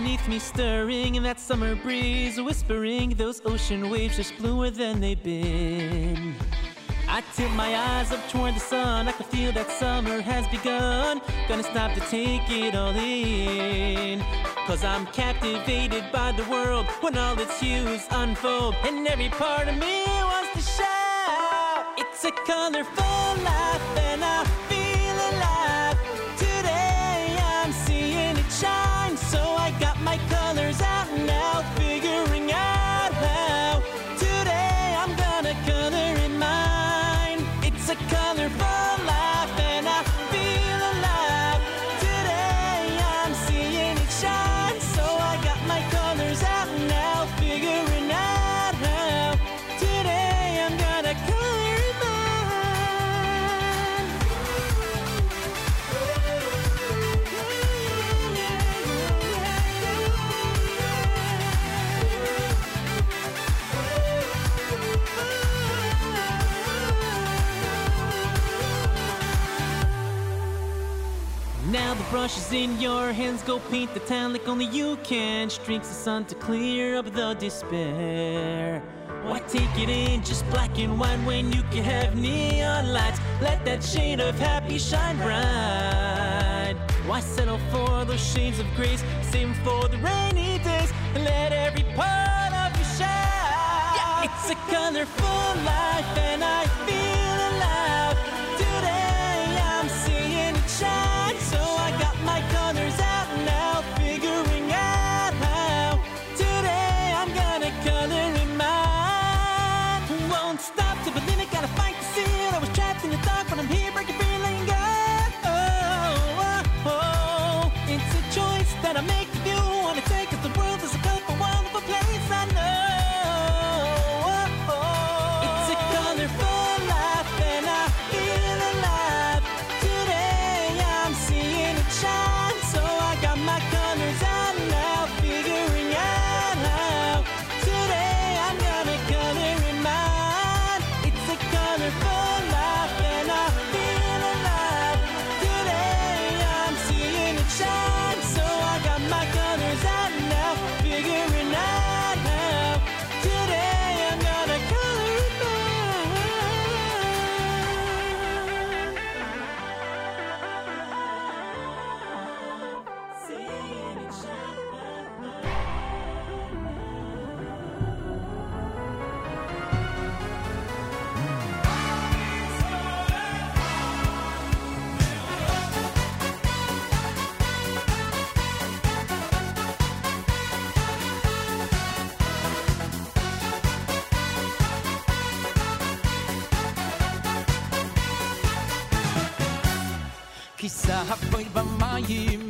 Me stirring in that summer breeze, whispering those ocean waves just bluer than they've been. I tilt my eyes up toward the sun. I can feel that summer has begun. Gonna stop to take it all in. Cause I'm captivated by the world when all its hues unfold. And every part of me wants to shout. It's a colorful life, brush is in your hands, go paint the town like only you can. Streaks the sun to clear up the despair. Why take it in just black and white when you can have neon lights? Let that shade of happy shine bright. Why settle for those shades of grace? Save for the rainy days and let every part of you shine. Yeah, it's a colorful life and I feel Kisa hapoy ba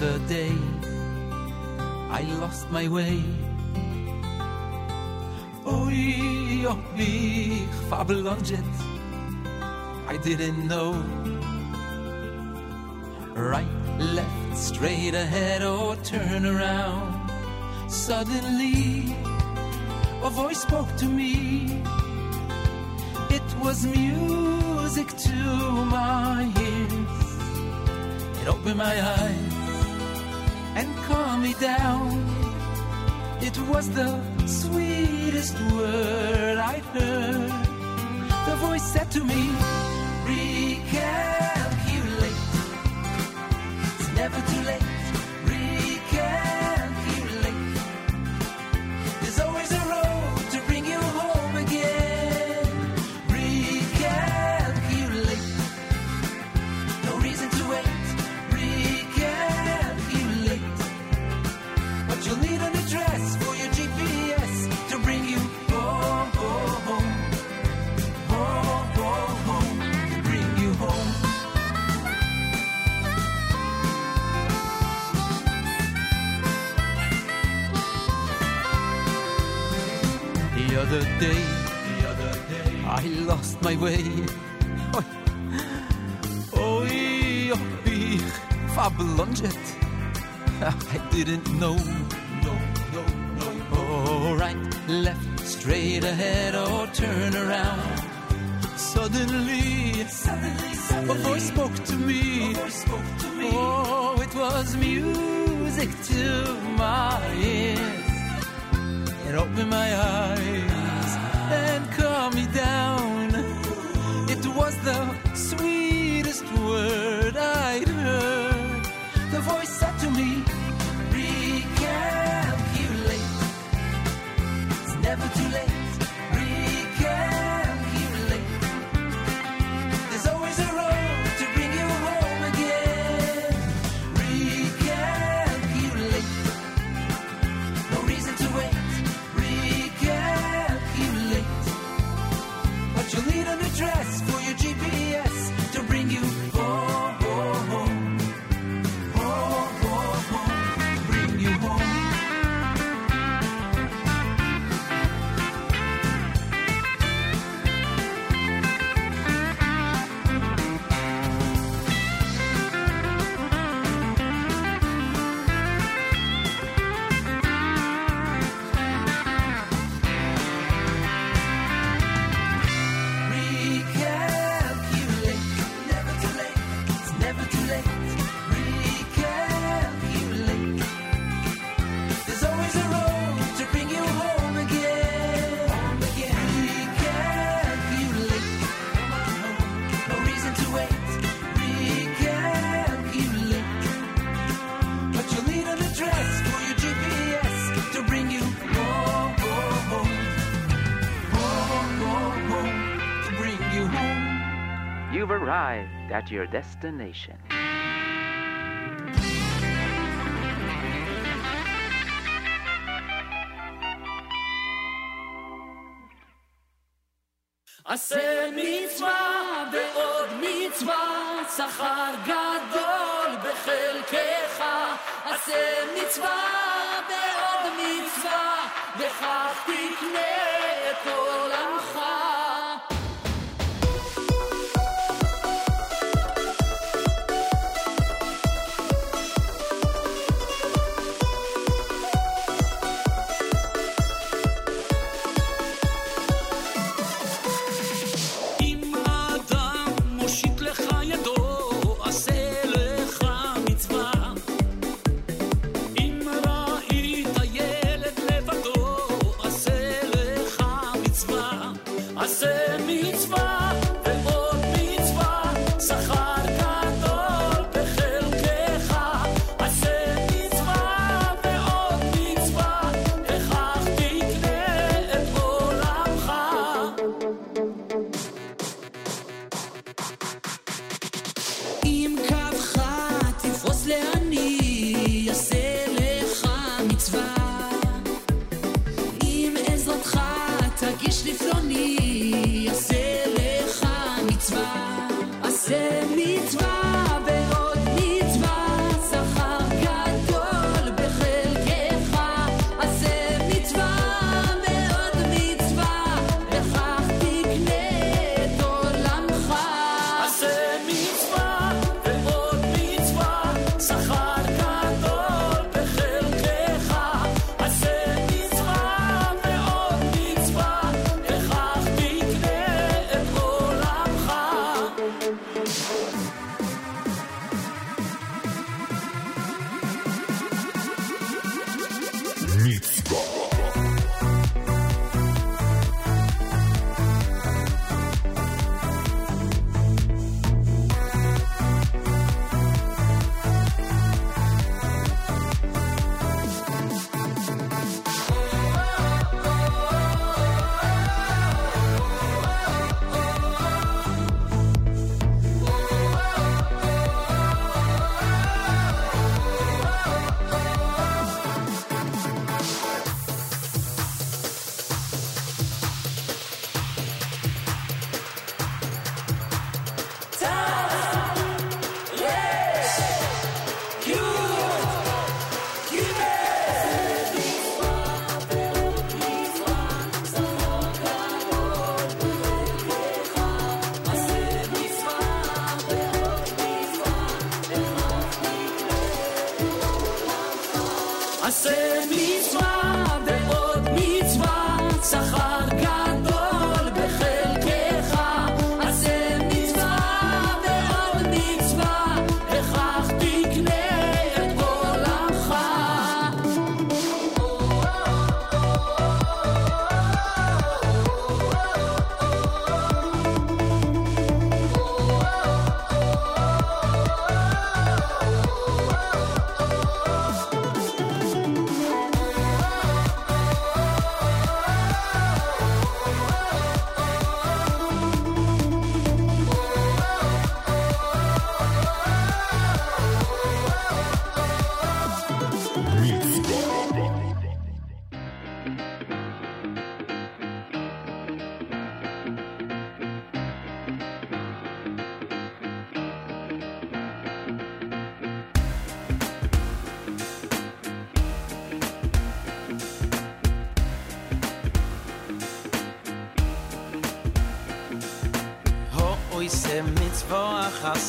other day I lost my way. Oei, I mich it. I didn't know. Right, left, straight ahead, or turn around. Suddenly, a voice spoke to me. It was music to my ears. It opened my eyes me down. It was the sweetest word I heard. The voice said to me, at your destination.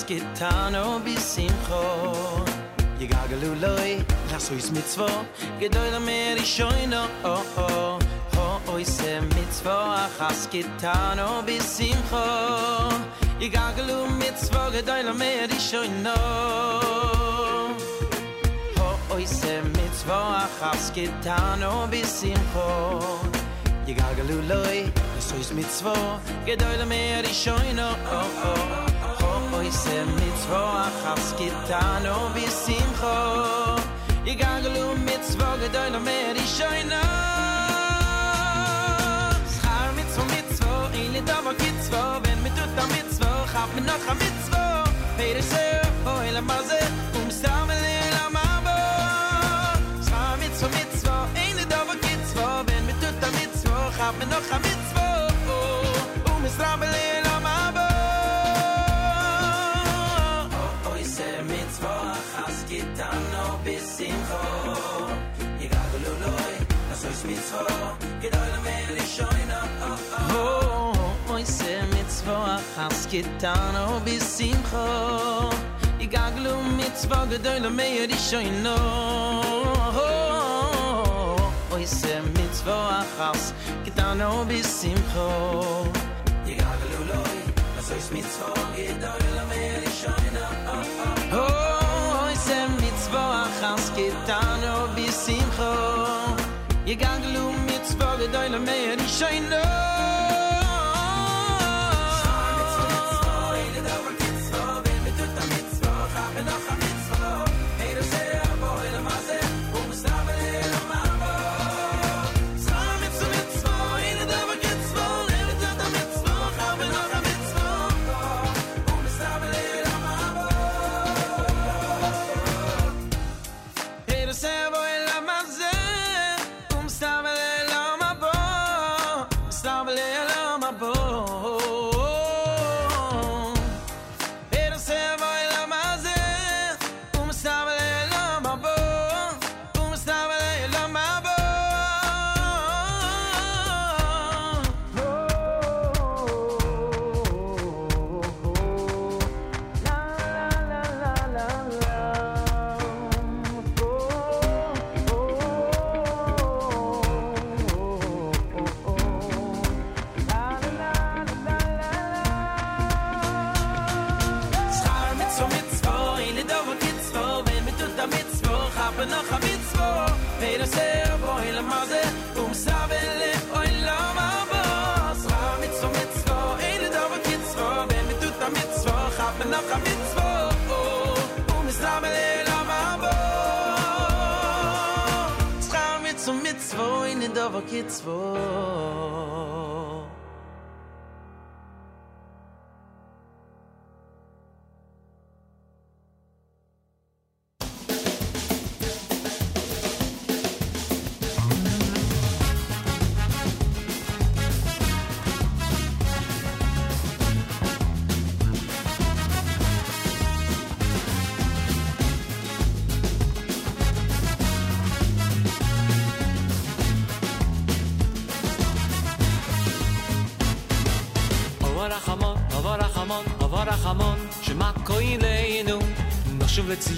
gitano oh, bis im kho ye gagelu loy lass uis mit zwo. Gedoyr mer ich shoyno no oh, oh ho oi se mit zwo has gitano oh, bis im kho ye gagelu mit zwo gedoyr mer ich shoyno ho oi se mit zwo has gitano bis im kho ye gagelu loy lass uis mit zwo. Gedoyr mer ich shoyno no oh. sem mit zwa khas gitan o vi sim kho i gaglu mit zwa gedoy no mer i schar mit zum mit zwa i le da va git wenn mit tut da mit zwa hab mir noch mit zwa fer se o ele maze um sam la mabo schar mit zum mit zwa i le da va git wenn mit tut da mit zwa hab mir noch mit zwa oh, um sam achas gitano bisimcho Yigagalu loy so is mitzvah gedoyle mer i shoyna oh oh. Oi se mitzvah achas gitano bisimcho Yigagalu mitzvah gedoyle mer i shoyna oh oi se mitzvah achas gitano bisimcho Yigagalu loy so is mitzvah gedoyle mer getan o oh, bi simcho ye gang lum mit zwoge deile mehr ich scheine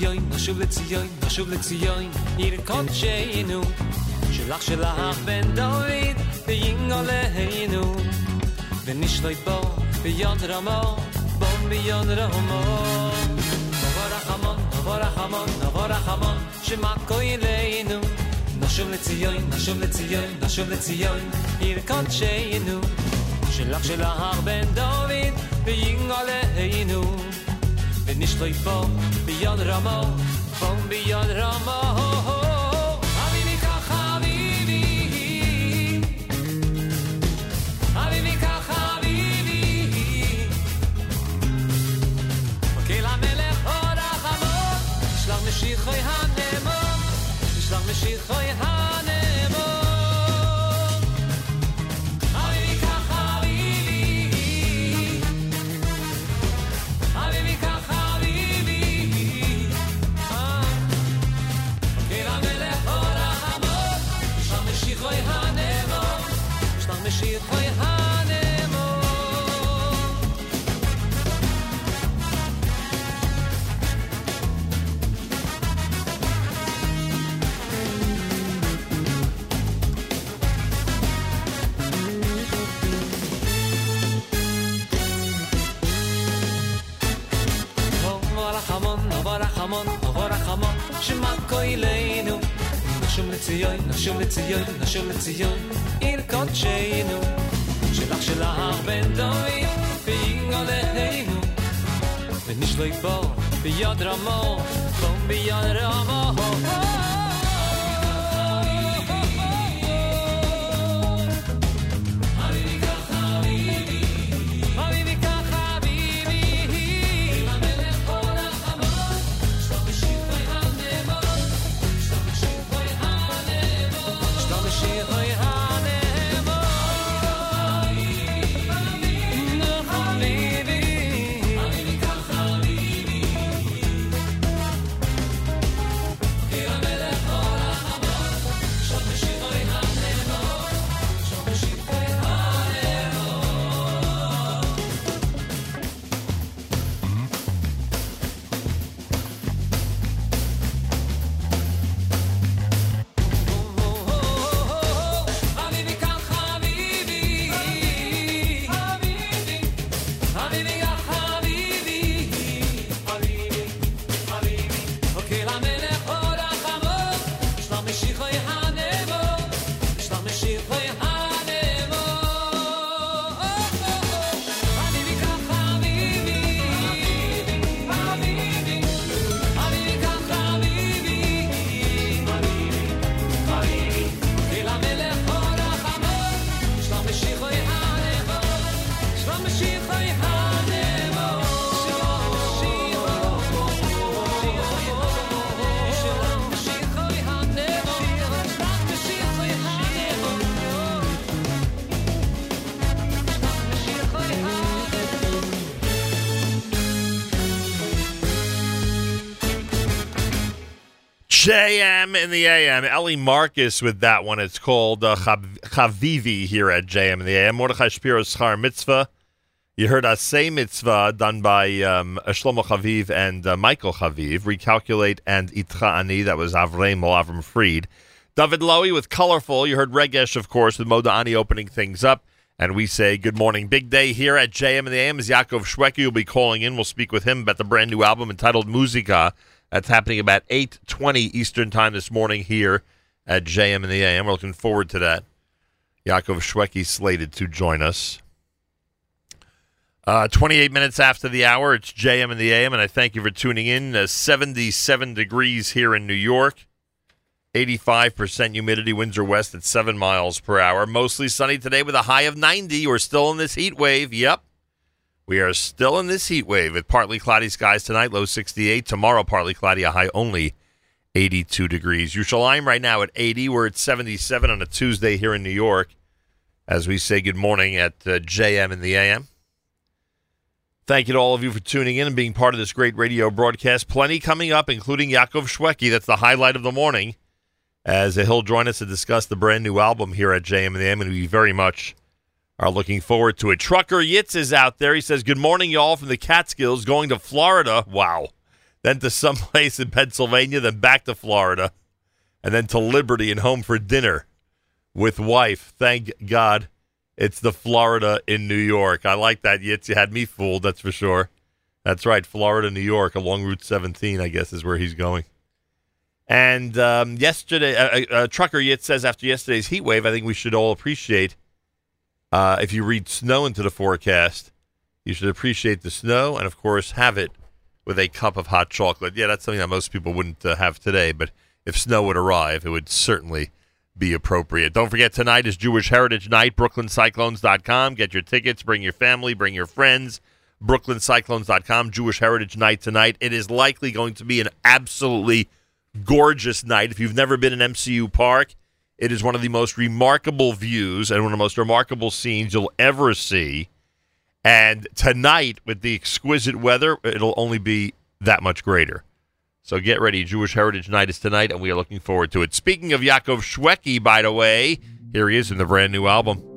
לציון, נשוב לציון, נשוב לציון, עיר קודשנו. שלח שלח בן דוד, וינגו להינו. ונשלוט בו ביד רמו, בו ביד רמו. נבוא רחמון, נבוא רחמון, נבוא רחמון, שמה כהלנו. נשוב לציון, נשוב לציון, נשוב לציון, עיר קודשנו. שלח שלח בן דוד, וינגו להינו. ונשלוט בו beyond Ramo, from beyond Ramo. לציון, נשוב לציון, עיר קודשנו. שלח שלח בן דוד, וינגו להינו. ונשלוי בו ביד רמו, בו ביד רמו. JM in the AM. Ellie Marcus with that one. It's called uh, Chavivi here at JM in the AM. Mordechai Shapiro's Schar Mitzvah. You heard Asay Mitzvah done by um, Shlomo Chaviv and uh, Michael Chaviv. Recalculate and Itcha Ani. That was Avrei Molavrim Fried. David Lowy with Colorful. You heard Regesh, of course, with Modani opening things up. And we say good morning. Big day here at JM in the AM as Yaakov Shwekey will be calling in. We'll speak with him about the brand new album entitled Musica. That's happening about 8.20 Eastern Time this morning here at JM in the AM. We're looking forward to that. Yaakov Shwekey slated to join us. Uh, 28 minutes after the hour, it's JM in the AM, and I thank you for tuning in. Uh, 77 degrees here in New York. 85% humidity, winds are west at 7 miles per hour. Mostly sunny today with a high of 90. We're still in this heat wave. Yep. We are still in this heat wave with partly cloudy skies tonight, low 68. Tomorrow, partly cloudy, a high only 82 degrees. Yerushalayim right now at 80. We're at 77 on a Tuesday here in New York as we say good morning at uh, JM in the AM. Thank you to all of you for tuning in and being part of this great radio broadcast. Plenty coming up, including Yaakov Shwekey. That's the highlight of the morning. As he'll join us to discuss the brand new album here at JM and the AM, and we very much are looking forward to it. Trucker Yitz is out there. He says, Good morning, y'all, from the Catskills going to Florida. Wow. then to someplace in Pennsylvania, then back to Florida, and then to Liberty and home for dinner with wife. Thank God it's the Florida in New York. I like that. Yitz, you had me fooled, that's for sure. That's right, Florida, New York, along Route 17, I guess, is where he's going. And um, yesterday, uh, uh, Trucker Yitz says after yesterday's heat wave, I think we should all appreciate uh, if you read snow into the forecast, you should appreciate the snow and, of course, have it with a cup of hot chocolate. Yeah, that's something that most people wouldn't uh, have today, but if snow would arrive, it would certainly be appropriate. Don't forget, tonight is Jewish Heritage Night, BrooklynCyclones.com. Get your tickets, bring your family, bring your friends. BrooklynCyclones.com, Jewish Heritage Night tonight. It is likely going to be an absolutely gorgeous night. If you've never been in MCU Park, it is one of the most remarkable views and one of the most remarkable scenes you'll ever see. And tonight, with the exquisite weather, it'll only be that much greater. So get ready. Jewish Heritage Night is tonight, and we are looking forward to it. Speaking of Yaakov Shwekey, by the way, here he is in the brand new album.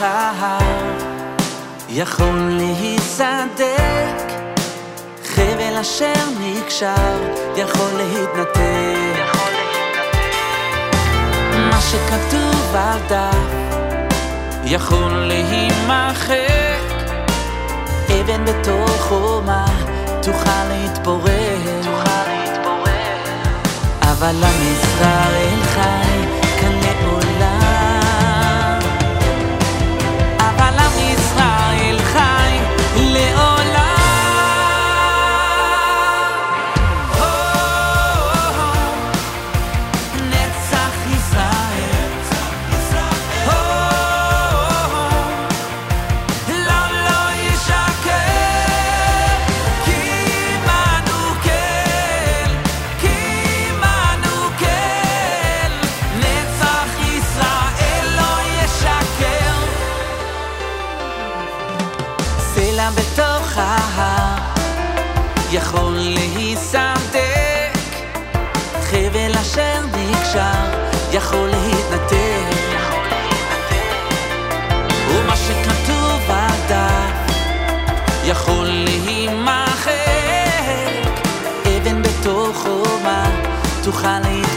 ההר יכול להיסדק חבל אשר נקשר יכול להתנתק. מה שכתוב על דף יכול להימחק. אבן בתוך חומה תוכל להתפורר. אבל עם ישראל חי תוכל להישאר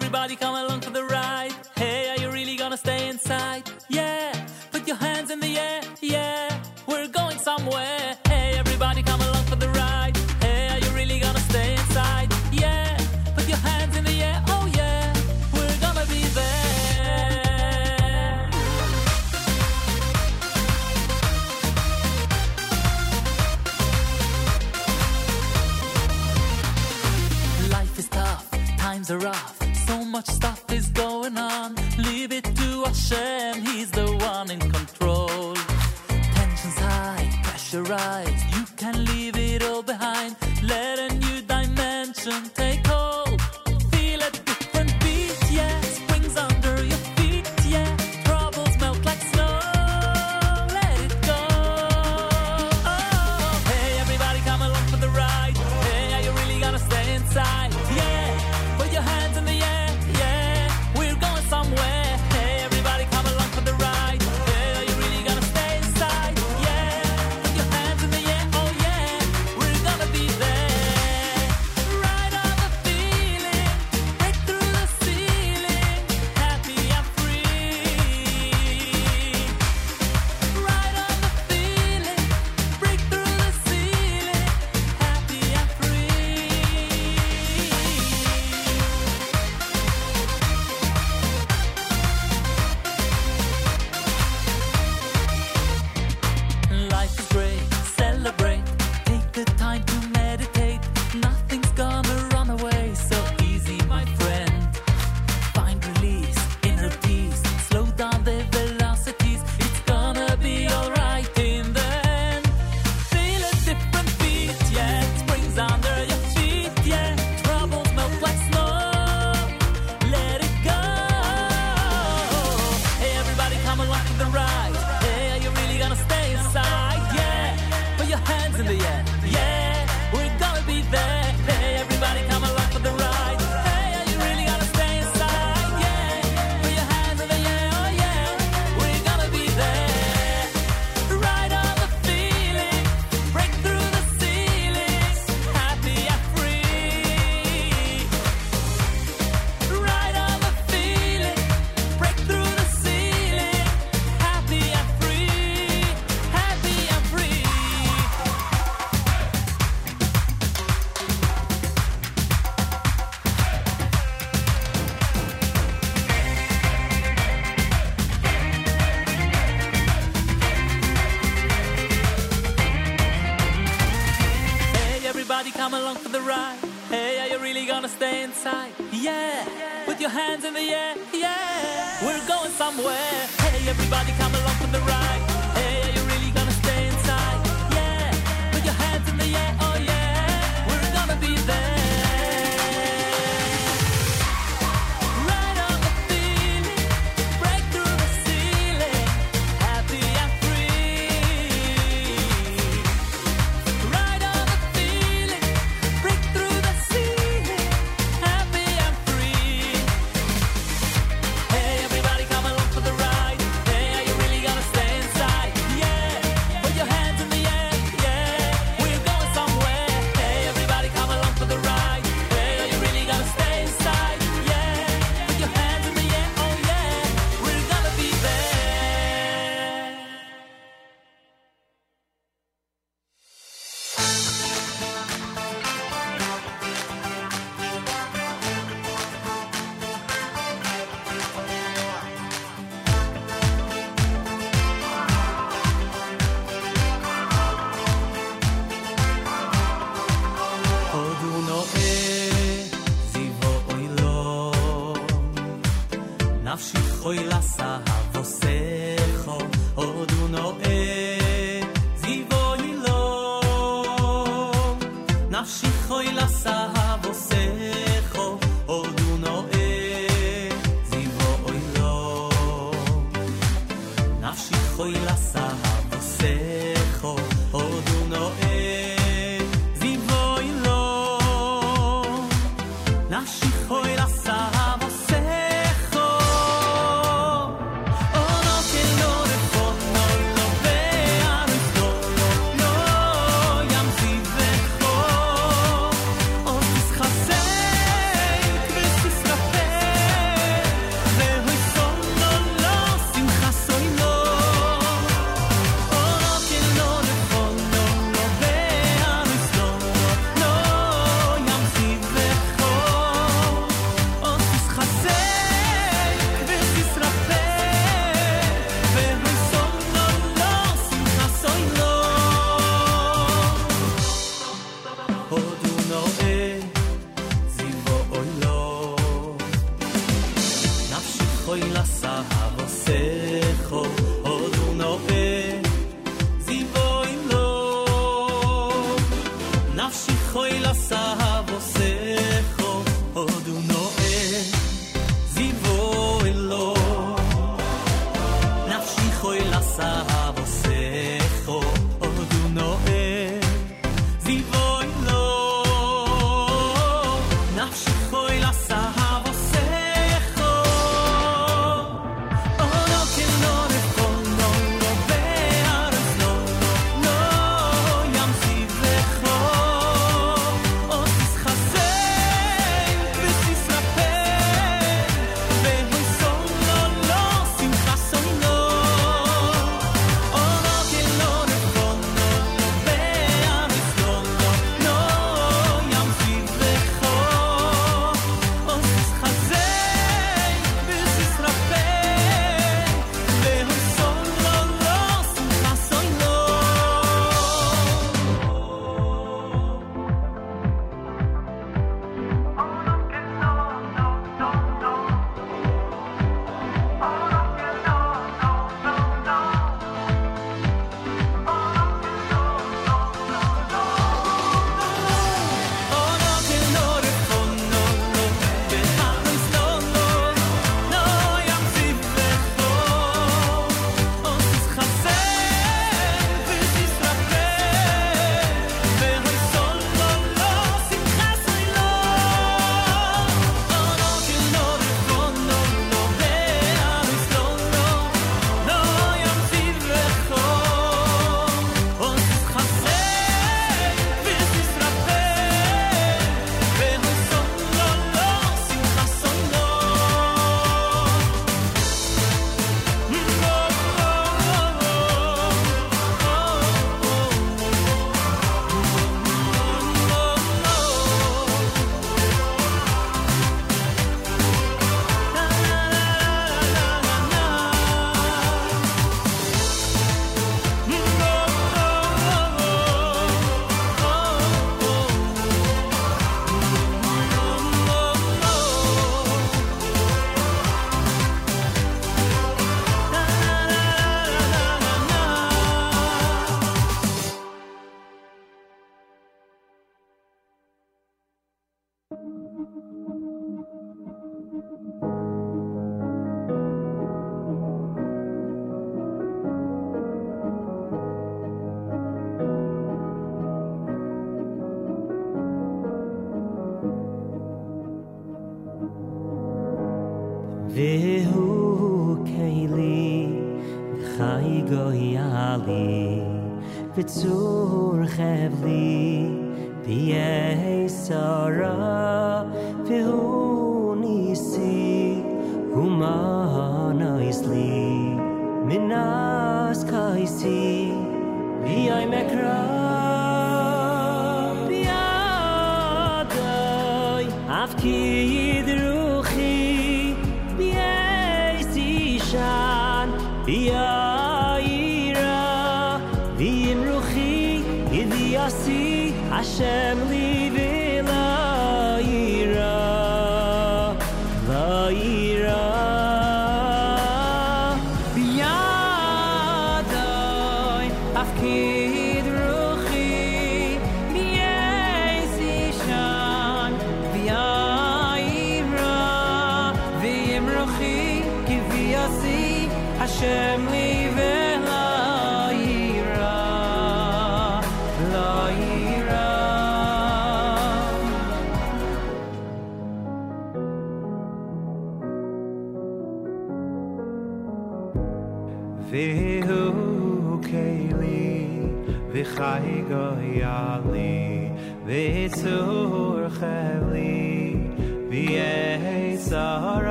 Everybody come along for the ride. Hey, are you really gonna stay inside? Yeah, put your hands in the air. Yeah, we're going somewhere. Hey, everybody come along for the ride. Hey, are you really gonna stay inside? Yeah, put your hands in the air. Oh yeah, we're gonna be there. Life is tough, times are rough much stuff is going on. Leave it to Hashem, He's the one in control. Tensions high, pressure pressurized. You can leave it all behind. Let a new dimension.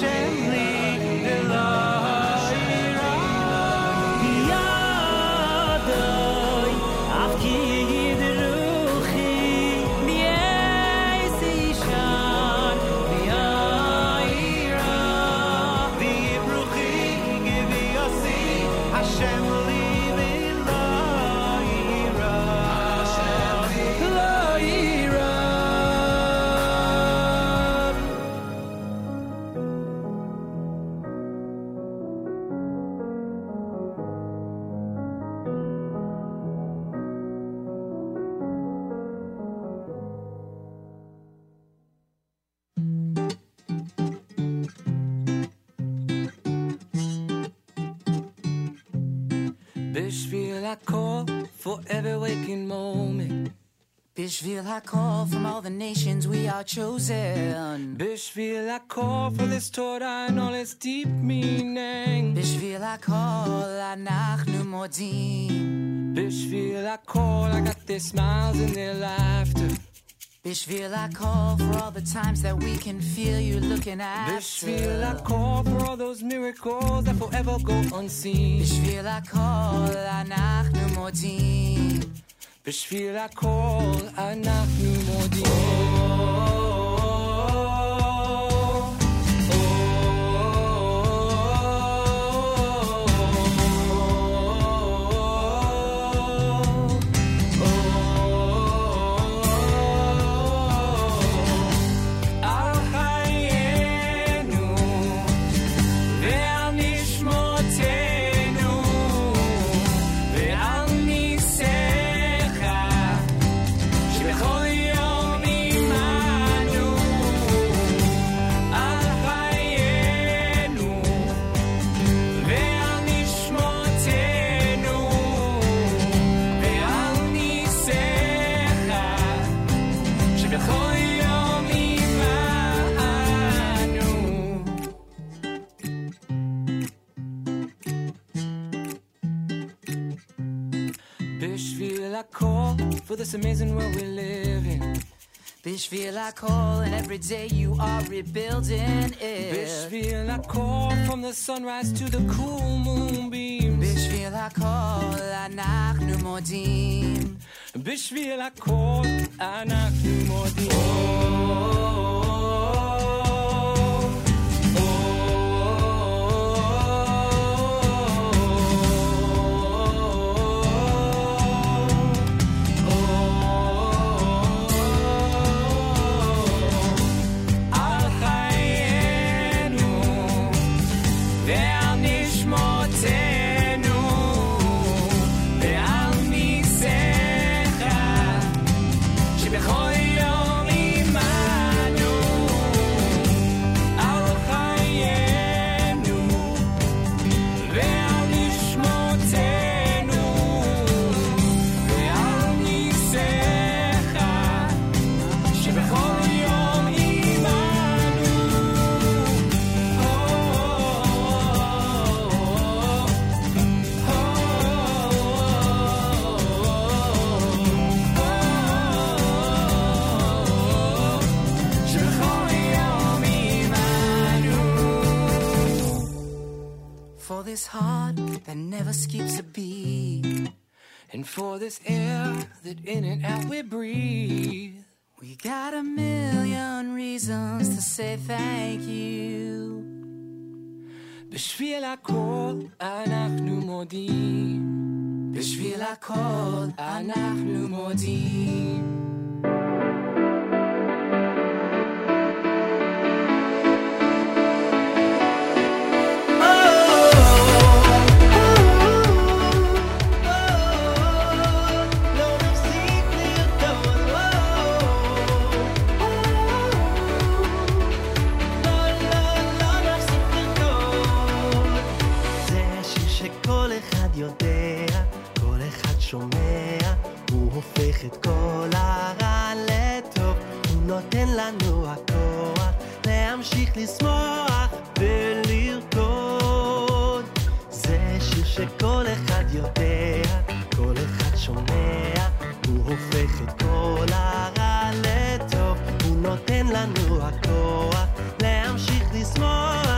Hashem Bishville I call from all the nations we are chosen. Bishvil call for this Torah and all its deep meaning. Bishville I call אנחנו מודים. Bishvil call, I got their smiles and their laughter. Bishville I call for all the times that we can feel you looking after. Bishvil call for all those miracles that forever go unseen. בשביל הכל אנחנו מודים. בשביל הכל אנחנו מודים. Call for this amazing world we live in. Bitch, feel like coal, and every day you are rebuilding it. Bitch, feel like coal from the sunrise to the cool moonbeams. Bitch, feel like coal, anak nu modim. Bitch, feel like coal, anak nu modim. Oh, oh, oh. For this heart that never skips a beat. And for this air that in and out we breathe We got a million reasons to say thank you. בשביל הכל אנחנו מודים בשביל הכל אנחנו מודים. שומע, הוא הופך את כל הרע לטוב, הוא נותן לנו הכוח להמשיך לשמוח ולרקוד. זה שיר שכל אחד יודע, כל אחד שומע, הוא הופך את כל הרע לטוב, הוא נותן לנו הכוח להמשיך לשמוח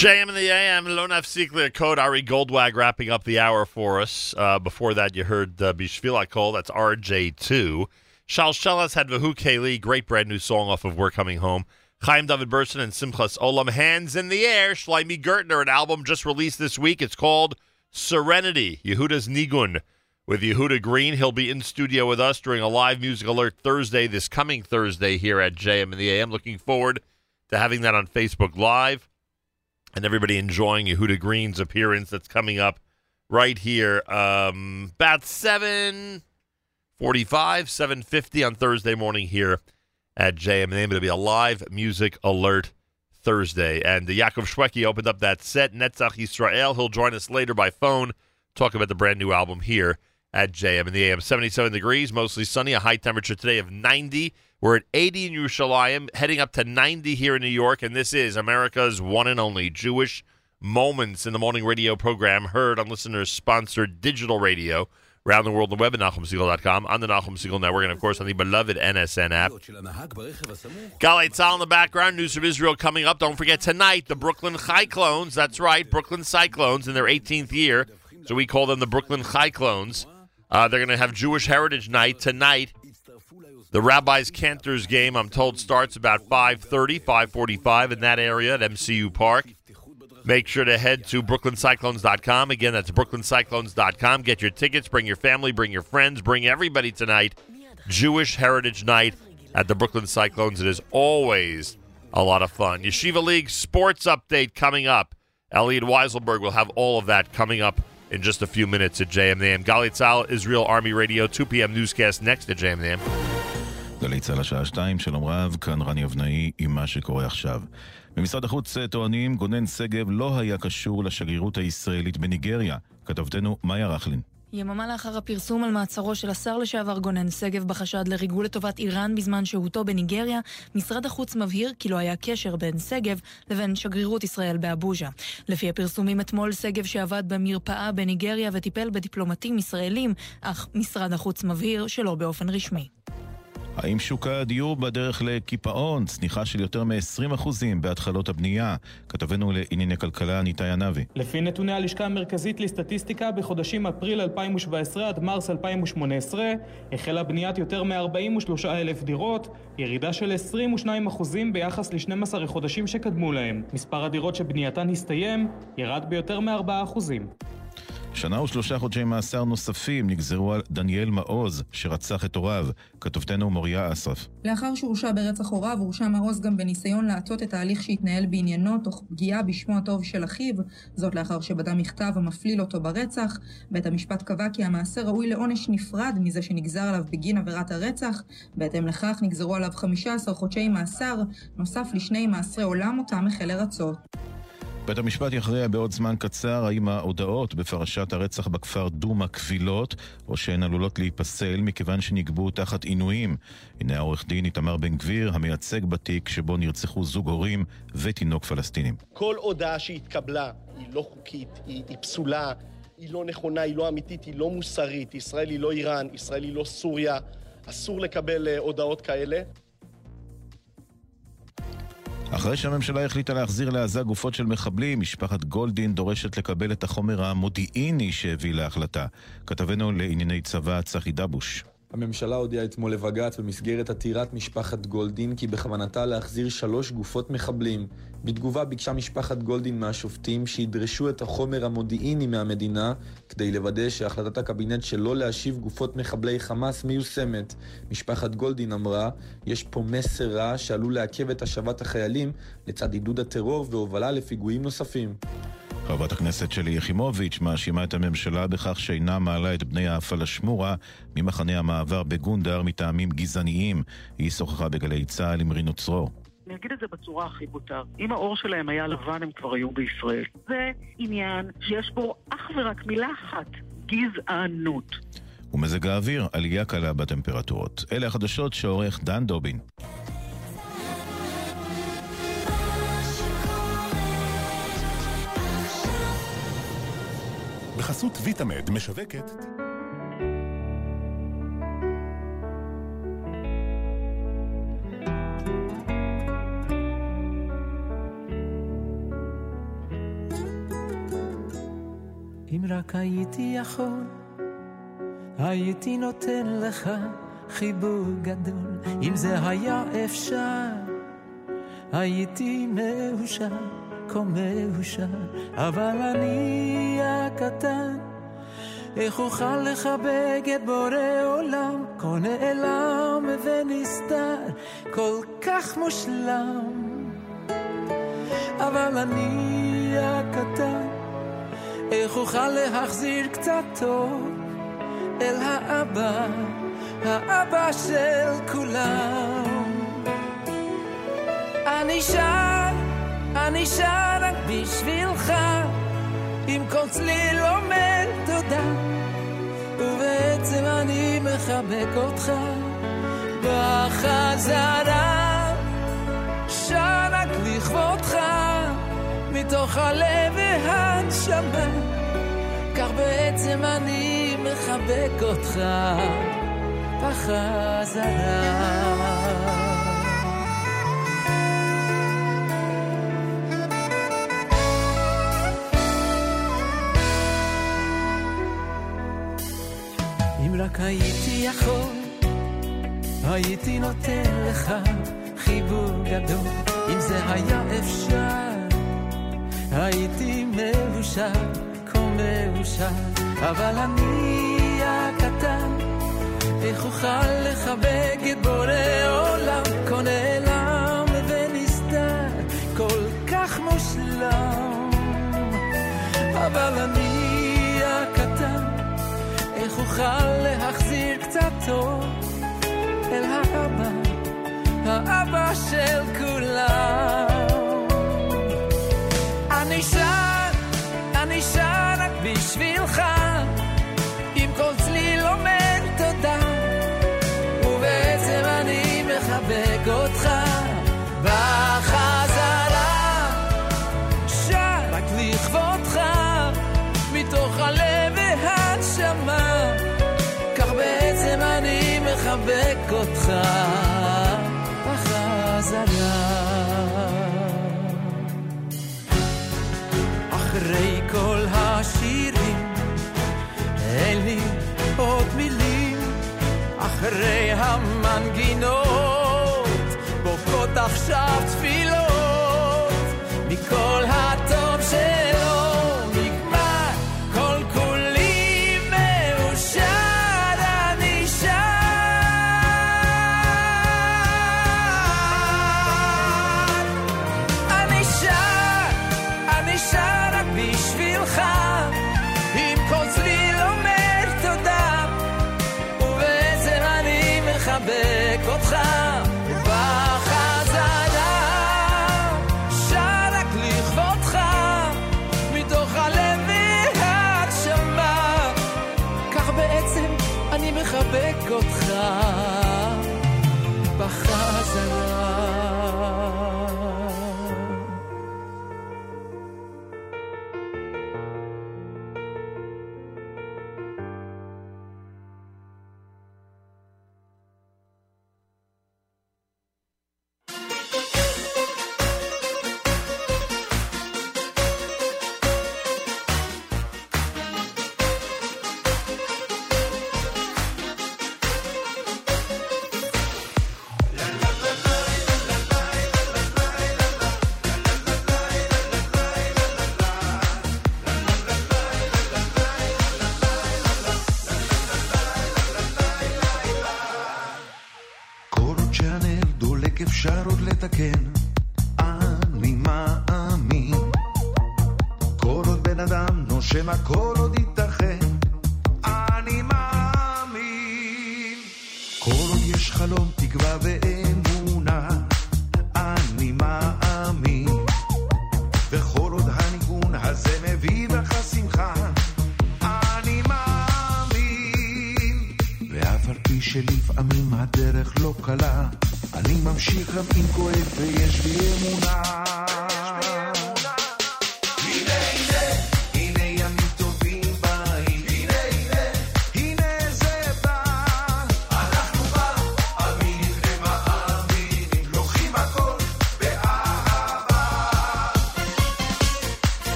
JM in the AM, Lone Secret Code, Ari Goldwag wrapping up the hour for us. Uh, before that, you heard uh, Bishvil Hakol, that's RJ2. Shal Shelas had Vahu Kaylee, great brand new song off of We're Coming Home. Chaim David Berson and Simchas Olam, Hands in the Air. Shlomi Gertner, an album just released this week. It's called Serenity, Yehuda's Nigun. With Yehuda Green, he'll be in studio with us during a live music alert Thursday, this coming Thursday here at JM in the AM. Looking forward to having that on Facebook Live and everybody enjoying Yehuda Green's appearance that's coming up right here. Um, about 745, 750 on Thursday morning here at JM. And it'll be a live music alert Thursday. And uh, Yaakov Shwekey opened up that set, Netzach Yisrael. He'll join us later by phone, talk about the brand new album here at JM in the AM. 77 degrees, mostly sunny, a high temperature today of 90. We're at 80 in Yerushalayim, heading up to 90 here in New York, and this is America's one and only Jewish Moments in the Morning radio program, heard on listeners-sponsored digital radio around the world on the web at NachumSegal.com, on the Nachum Segal Network, and of course on the beloved NSN app. Galei Tzal in the background, news from Israel coming up. Don't forget tonight, the Brooklyn Cyclones. That's right, Brooklyn Cyclones in their 18th year. So we call them the Brooklyn Cyclones. Uh, they're going to have Jewish Heritage Night tonight. The Rabbi's Cantors game, I'm told, starts about 5.30, 5.45 in that area at MCU Park. Make sure to head to brooklyncyclones.com. Again, that's brooklyncyclones.com. Get your tickets, bring your family, bring your friends, bring everybody tonight. Jewish Heritage Night at the Brooklyn Cyclones. It is always a lot of fun. Yeshiva League sports update coming up. Elliot Weiselberg will have all of that coming up in just a few minutes at JM in the AM. Gali Tzal, Israel Army Radio, 2 p.m. newscast next at JM in the AM. גלי צה"ל השעה שתיים, שלום רב, כאן רני אבנאי עם מה שקורה עכשיו. במשרד החוץ טוענים, גונן שגב לא היה קשור לשגרירות הישראלית בניגריה. כתבתנו מאיה רכלין. יממה לאחר הפרסום על מעצרו של השר לשעבר גונן שגב בחשד לריגול לטובת איראן בזמן שהותו בניגריה, משרד החוץ מבהיר כי לא היה קשר בין שגב לבין שגרירות ישראל באבוז'ה. לפי הפרסומים אתמול, שגב שעבד במרפאה בניגריה וטיפל בדיפלומטים ישראלים, אך משרד החוץ מבהיר שלא באופן רשמי. האם שוק הדיור בדרך לקיפאון? צניחה של יותר מ-20% בהתחלות הבנייה. כתבנו לענייני כלכלה ניתאי ענבי. לפי נתוני הלשכה המרכזית לסטטיסטיקה, בחודשים אפריל 2017 עד מרס 2018 החלה בניית יותר מ-43 אלף דירות, ירידה של 22% ביחס ל-12 החודשים שקדמו להם. מספר הדירות שבנייתן הסתיים ירד ביותר מ-4%. שנה ושלושה חודשי מאסר נוספים נגזרו על דניאל מעוז, שרצח את הוריו. כתובתנו מוריה אסרף. לאחר שהורשע ברצח הוריו, הורשע מעוז גם בניסיון להטות את ההליך שהתנהל בעניינו, תוך פגיעה בשמו הטוב של אחיו, זאת לאחר שבדה מכתב המפליל אותו ברצח. בית המשפט קבע כי המעשה ראוי לעונש נפרד מזה שנגזר עליו בגין עבירת הרצח. בהתאם לכך נגזרו עליו 15 חודשי מאסר, נוסף לשני מאסרי עולם אותם החל לרצות. בית המשפט יכריע בעוד זמן קצר האם ההודעות בפרשת הרצח בכפר דומא קבילות, או שהן עלולות להיפסל מכיוון שנגבו תחת עינויים. הנה העורך דין איתמר בן גביר, המייצג בתיק שבו נרצחו זוג הורים ותינוק פלסטינים. כל הודעה שהתקבלה היא לא חוקית, היא, היא פסולה, היא לא נכונה, היא לא אמיתית, היא לא מוסרית. ישראל היא לא איראן, ישראל היא לא סוריה. אסור לקבל uh, הודעות כאלה. אחרי שהממשלה החליטה להחזיר לעזה גופות של מחבלים, משפחת גולדין דורשת לקבל את החומר המודיעיני שהביא להחלטה. כתבנו לענייני צבא צחי דבוש. הממשלה הודיעה אתמול לבג"ץ במסגרת עתירת משפחת גולדין כי בכוונתה להחזיר שלוש גופות מחבלים. בתגובה ביקשה משפחת גולדין מהשופטים שידרשו את החומר המודיעיני מהמדינה כדי לוודא שהחלטת הקבינט שלא להשיב גופות מחבלי חמאס מיושמת. משפחת גולדין אמרה, יש פה מסר רע שעלול לעכב את השבת החיילים לצד עידוד הטרור והובלה לפיגועים נוספים. חברת הכנסת שלי יחימוביץ' מאשימה את הממשלה בכך שאינה מעלה את בני הפלשמורה ממחנה המעבר בגונדר מטעמים גזעניים. היא שוחחה בגלי צה"ל עם רינו צרור. אני אגיד את זה בצורה הכי בוטה. אם האור שלהם היה לבן, הם כבר היו בישראל. זה עניין שיש בו אך ורק מילה אחת, גזענות. ומזג האוויר, עלייה קלה בטמפרטורות. אלה החדשות שעורך דן דובין. בחסות ויטמד משווקת אם רק הייתי יכול, הייתי נותן לך חיבור גדול. אם זה היה אפשר, הייתי מאושר, כה מאושר. אבל אני הקטן, איך אוכל לחבק את בורא עולם, כה נעלם ונסתר, כל כך מושלם. אבל אני הקטן, איך אוכל להחזיר קצת טוב אל האבא, האבא של כולם. אני שר, אני שר רק בשבילך, עם כל צליל אומר תודה, ובעצם אני מחבק אותך בחזרה. שר רק לכבודך, מתוך הלב והנשמה, כך בעצם אני מחבק אותך בחזרה. אם רק הייתי יכול, הייתי נותן לך חיבור גדול. אם זה היה אפשר, הייתי מאושר, כה מאושר. אבל אני הקטן, איך אוכל לחבק את בורא עולם, כה נעלם ונסתר, כל כך מושלם. אבל אני הקטן, איך אוכל להחזיר קצת טוב אל האבא, האבא של כולם. אני שר, אני שר רק בשבילך, עם כל צליל אומר אחרי המנגינות, בוקעות עכשיו תפילות, מכל הטוב אותך, פחד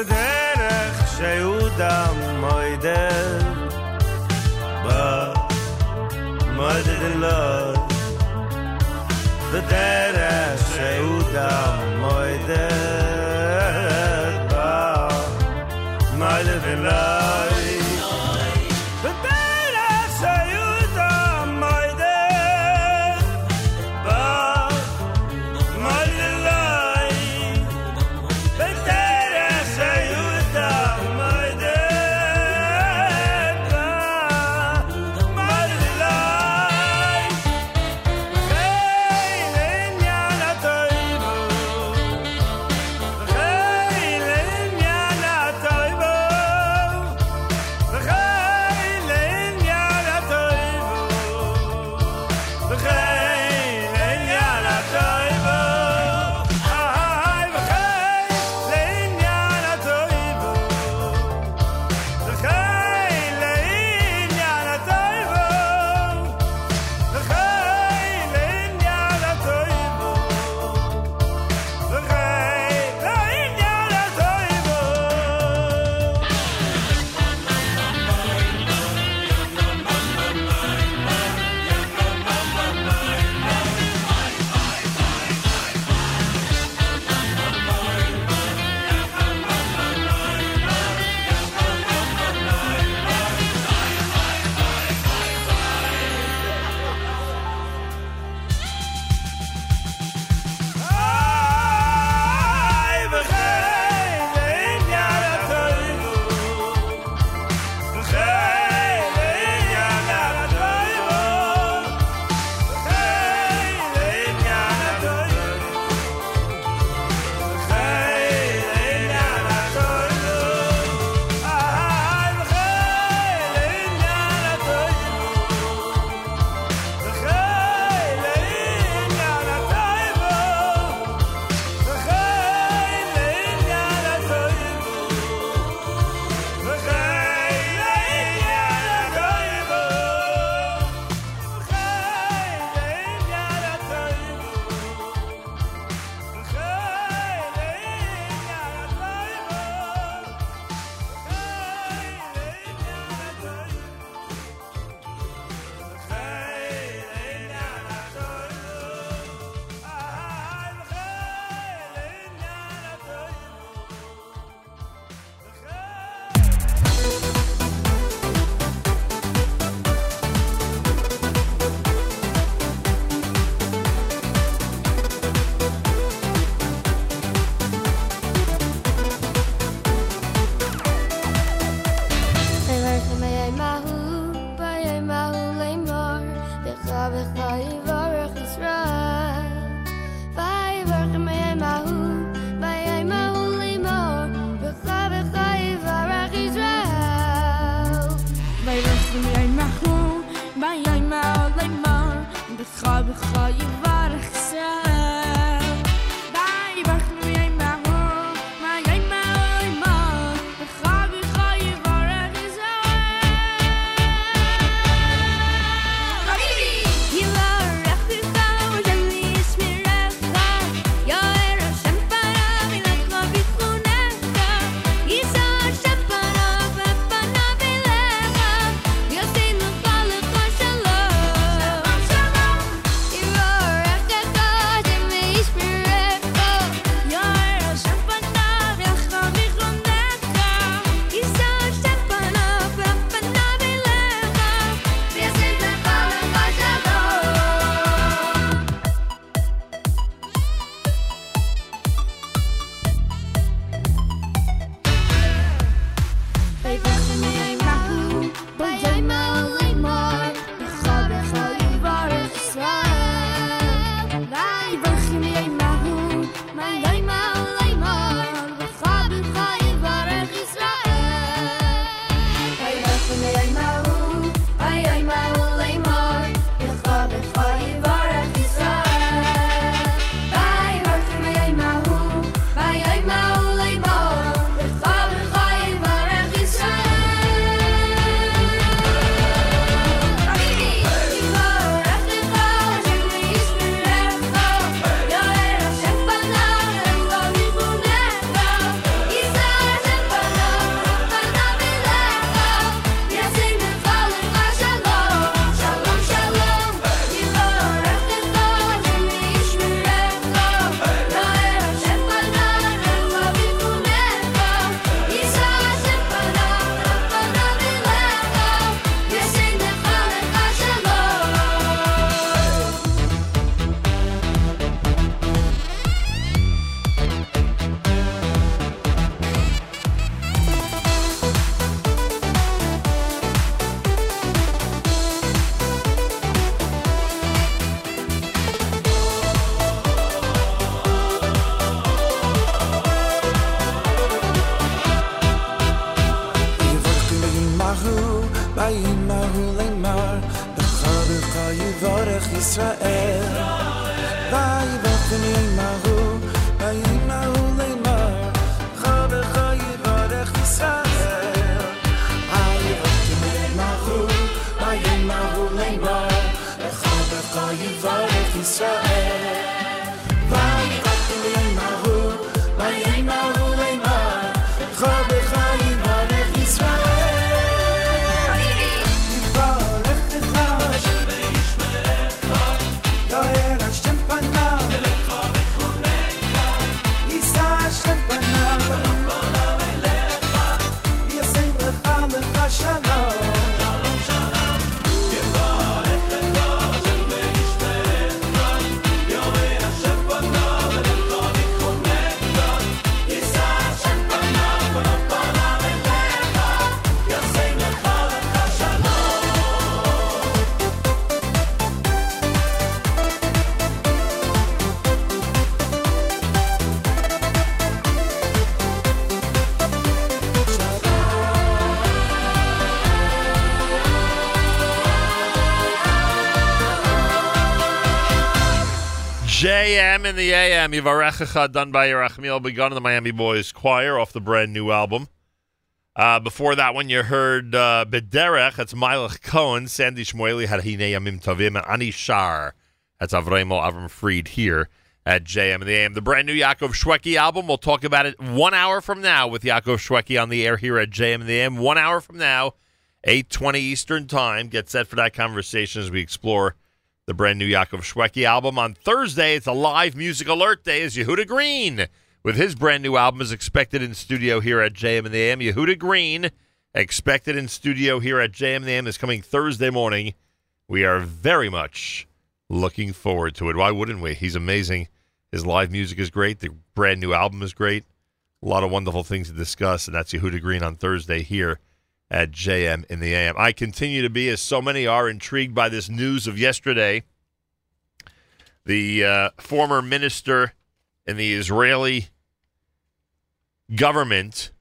בדרך שיהודה מוידר בא מוידר אלוהי בדרך שיהודה מוידר in the AM, Yivarechecha, done by Yerachmiel Begun of the Miami Boys Choir off the brand new album. Uh, before that one, you heard uh, Bederech, that's Meilech Kohn, Sandy Shmueli had Hine Yamim Tovim, and Ani Shar, that's Avremo Avram Fried here at JM in the AM. The brand new Yaakov Shwekey album, we'll talk about it one hour from now with Yaakov Shwekey on the air here at JM in the AM. One hour from now, 8.20 Eastern Time. Get set for that conversation as we explore the brand new Yaakov Shwekey album. On Thursday, it's a live music alert day as Yehuda Green with his brand new album is expected in studio here at JM and the AM. Yehuda Green, expected in studio here at JM and the AM, is coming Thursday morning. We are very much looking forward to it. Why wouldn't we? He's amazing. His live music is great. The brand new album is great. A lot of wonderful things to discuss, and that's Yehuda Green on Thursday here at JM in the AM. I continue to be, as so many are, intrigued by this news of yesterday. The uh, former minister in the Israeli government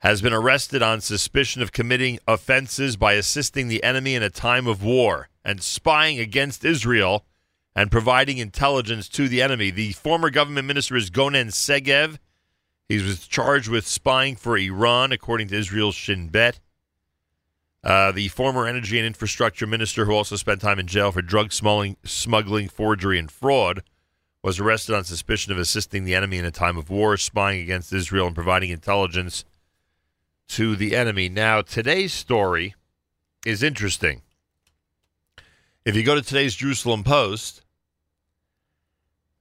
has been arrested on suspicion of committing offenses by assisting the enemy in a time of war and spying against Israel and providing intelligence to the enemy. The former government minister is Gonen Segev. He was charged with spying for Iran, according to Israel's Shin Bet. Uh, the former energy and infrastructure minister, who also spent time in jail for drug smuggling, smuggling, forgery, and fraud, was arrested on suspicion of assisting the enemy in a time of war, spying against Israel, and providing intelligence to the enemy. Now, today's story is interesting. If you go to today's Jerusalem Post,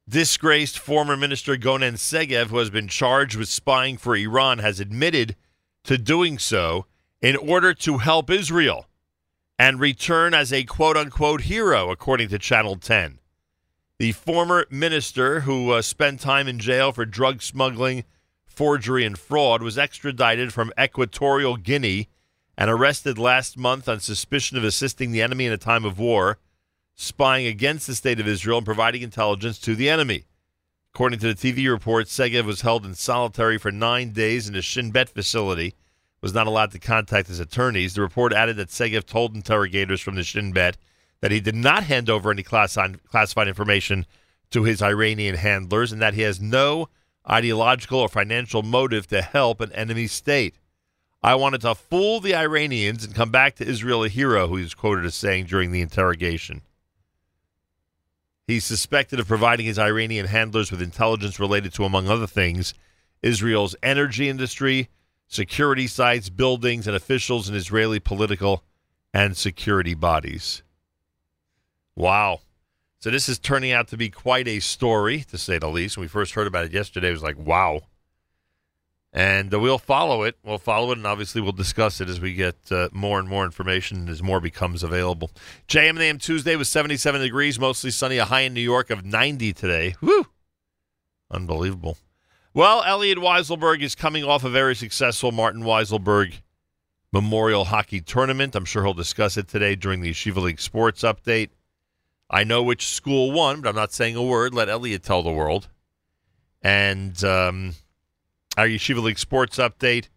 disgraced former minister Gonen Segev, who has been charged with spying for Iran, has admitted to doing so in order to help Israel and return as a quote unquote hero, according to Channel 10. The former minister who uh, spent time in jail for drug smuggling, forgery and fraud, was extradited from Equatorial Guinea and arrested last month on suspicion of assisting the enemy in a time of war, spying against the state of Israel, and providing intelligence to the enemy. According to the TV report, Segev was held in solitary for nine days in a Shin Bet facility, was not allowed to contact his attorneys. The report added that Segev told interrogators from the Shin Bet that he did not hand over any classified, information to his Iranian handlers and that he has no ideological or financial motive to help an enemy state. I wanted to fool the Iranians and come back to Israel a hero, he was quoted as saying during the interrogation. He's suspected of providing his Iranian handlers with intelligence related to, among other things, Israel's energy industry, security sites, buildings, and officials in Israeli political and security bodies. Wow. So this is turning out to be quite a story, to say the least. When we first heard about it yesterday, it was like, wow. And uh, we'll follow it. We'll follow it, and obviously we'll discuss it as we get uh, more and more information as more becomes available. JM and AM Tuesday was 77 degrees, mostly sunny, a high in New York of 90 today. Woo! Unbelievable. Well, Elliot Weiselberg is coming off a very successful Martin Weiselberg Memorial Hockey Tournament. I'm sure he'll discuss it today during the Yeshiva League Sports Update. I know which school won, but I'm not saying a word. Let Elliot tell the world. And um, our Yeshiva League Sports Update,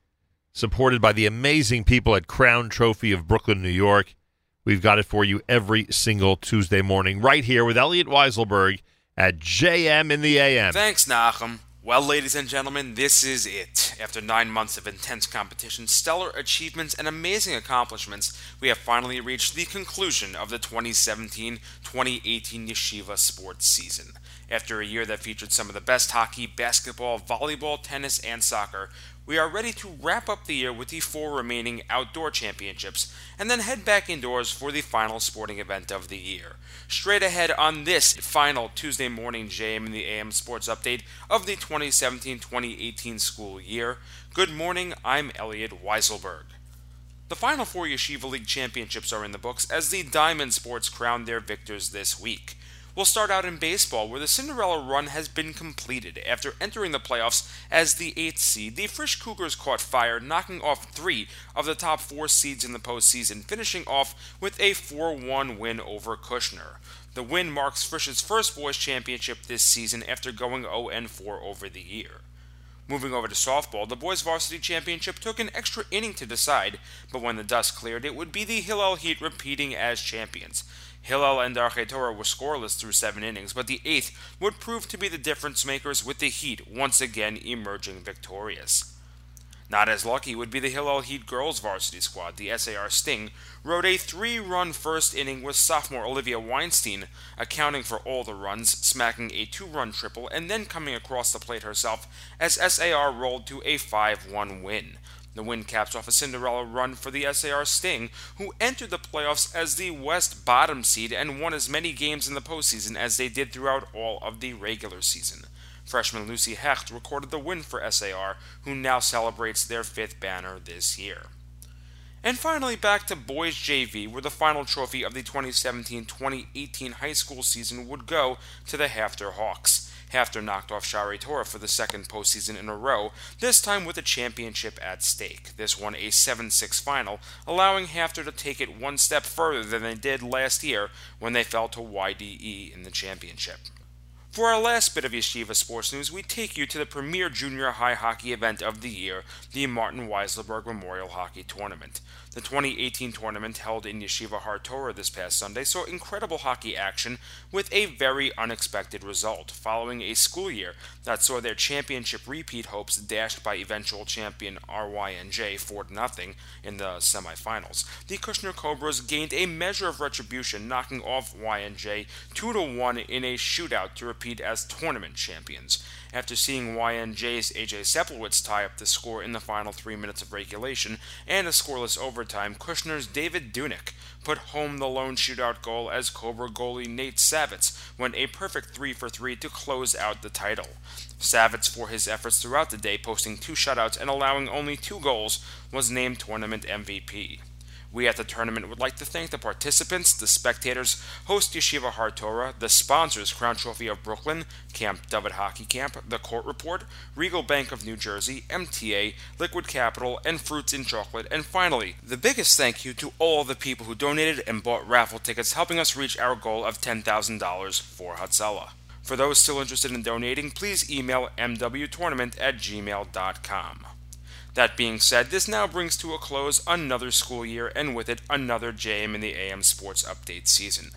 supported by the amazing people at Crown Trophy of Brooklyn, New York. We've got it for you every single Tuesday morning, right here with Elliot Weiselberg at JM in the AM. Thanks, Nachum. Well, ladies and gentlemen, this is it. After nine months of intense competition, stellar achievements, and amazing accomplishments, we have finally reached the conclusion of the 2017 2018 Yeshiva sports season. After a year that featured some of the best hockey, basketball, volleyball, tennis, and soccer, we are ready to wrap up the year with the four remaining outdoor championships and then head back indoors for the final sporting event of the year. Straight ahead on this final Tuesday morning JM in the AM sports update of the 2017 2018 school year. Good morning, I'm Elliot Weiselberg. The final four Yeshiva League championships are in the books as the Diamond Sports crowned their victors this week. We'll start out in baseball, where the Cinderella run has been completed. After entering the playoffs as the eighth seed, the Frisch Cougars caught fire, knocking off three of the top four seeds in the postseason, finishing off with a 4 1 win over Kushner. The win marks Frisch's first boys championship this season after going 0 4 over the year. Moving over to softball, the boys varsity championship took an extra inning to decide, but when the dust cleared, it would be the Hillel Heat repeating as champions. Hillel and Darchei Torah were scoreless through seven innings, but the eighth would prove to be the difference makers with the Heat once again emerging victorious. Not as lucky would be the Hillel Heat girls varsity squad. The SAR Sting rode a three run first inning with sophomore Olivia Weinstein accounting for all the runs, smacking a two run triple, and then coming across the plate herself as SAR rolled to a 5 1 win. The win caps off a Cinderella run for the SAR Sting, who entered the playoffs as the West bottom seed and won as many games in the postseason as they did throughout all of the regular season. Freshman Lucy Hecht recorded the win for SAR, who now celebrates their fifth banner this year. And finally, back to boys JV, where the final trophy of the 2017 2018 high school season would go to the HAFTR Hawks. HAFTR knocked off Shaarei Torah for the second postseason in a row, this time with a championship at stake. This won a 7 6 final, allowing HAFTR to take it one step further than they did last year when they fell to YDE in the championship. For our last bit of Yeshiva sports news, we take you to the premier junior high hockey event of the year, the Martin Weiselberg Memorial Hockey Tournament. The 2018 tournament, held in Yeshiva Har Torah this past Sunday, saw incredible hockey action with a very unexpected result, following a school year that saw their championship repeat hopes dashed by eventual champion RYNJ 4 0 in the semifinals. The Kushner Cobras gained a measure of retribution, knocking off YNJ 2 1 in a shootout to repeat as tournament champions. After seeing YNJ's AJ Sepulwitz tie up the score in the final three minutes of regulation and a scoreless overtime, Kushner's David Dunick put home the lone shootout goal as Cobra goalie Nate Savitz went a perfect 3 for 3 to close out the title. Savitz, for his efforts throughout the day, posting two shutouts and allowing only two goals, was named tournament MVP. We at the tournament would like to thank the participants, the spectators, host Yeshiva Har Torah, the sponsors Crown Trophy of Brooklyn, Camp David Hockey Camp, The Court Report, Regal Bank of New Jersey, MTA, Liquid Capital, and Fruits in Chocolate, and finally, the biggest thank you to all the people who donated and bought raffle tickets, helping us reach our goal of $10,000 for Hatzalah. For those still interested in donating, please email mwtournament at gmail.com. That being said, this now brings to a close another school year and with it another JM in the AM Sports Update season.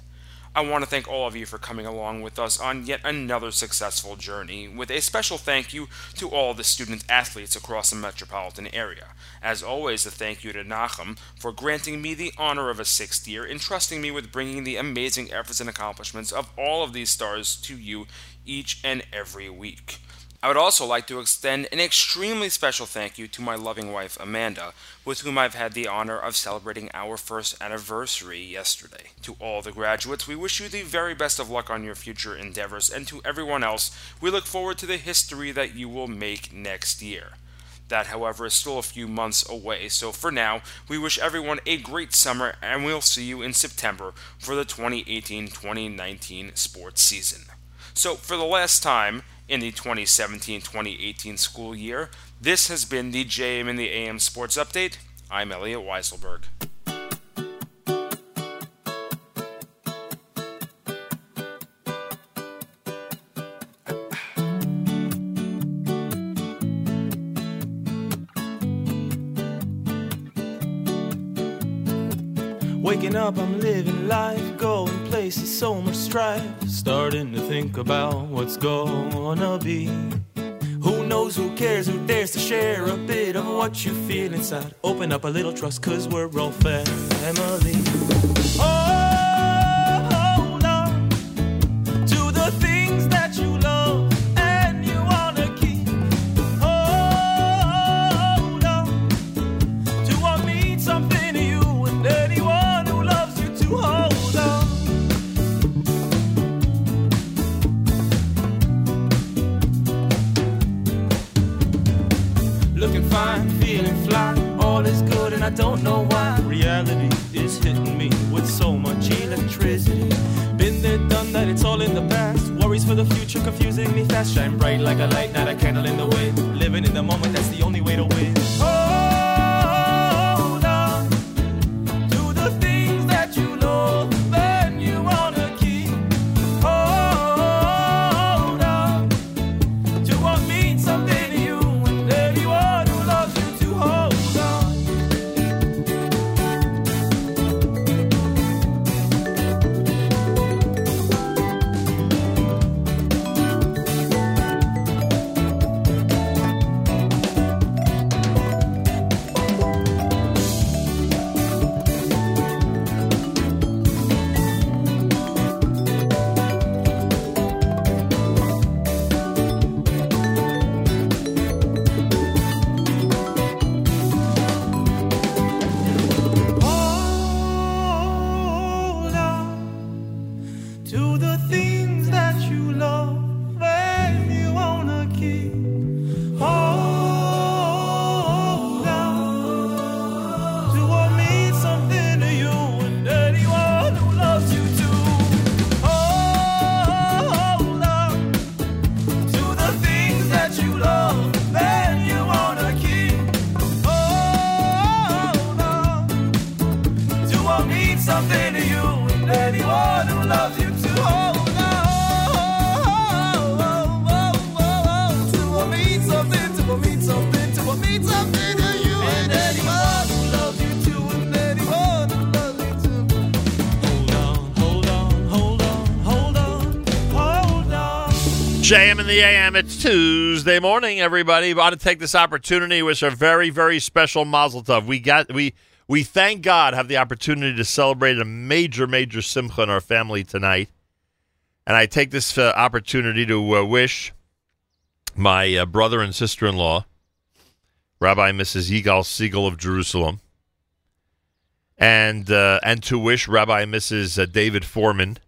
I want to thank all of you for coming along with us on yet another successful journey, with a special thank you to all the student athletes across the metropolitan area. As always, a thank you to Nachum for granting me the honor of a sixth year, entrusting me with bringing the amazing efforts and accomplishments of all of these stars to you each and every week. I would also like to extend an extremely special thank you to my loving wife, Amanda, with whom I've had the honor of celebrating our first anniversary yesterday. To all the graduates, we wish you the very best of luck on your future endeavors, and to everyone else, we look forward to the history that you will make next year. That, however, is still a few months away, so for now, we wish everyone a great summer, and we'll see you in September for the 2018 2019 sports season. So, for the last time in the 2017 2018 school year, this has been the JM and the AM Sports Update. I'm Elliot Weiselberg. Waking up, I'm living life, going so much strife. Starting to think about what's gonna be. Who knows, who cares, who dares to share a bit of what you feel inside? Open up a little trust, cause we're all family. Don't know why. Reality is hitting me with so much electricity. Been there, done that, it's all in the past. Worries for the future confusing me fast. Shine bright like a light, not a candle in the wind. Living in the moment, that's the only way to win. Hold JM in the AM. It's Tuesday morning, everybody. Want to take this opportunity to wish a very, very special Mazel Tov. We got we we thank God have the opportunity to celebrate a major, major simcha in our family tonight, and I take this uh, opportunity to uh, wish my uh, brother and sister-in-law, Rabbi Mrs. Yigal Segal of Jerusalem, and uh, and to wish Rabbi Mrs. uh, David Foreman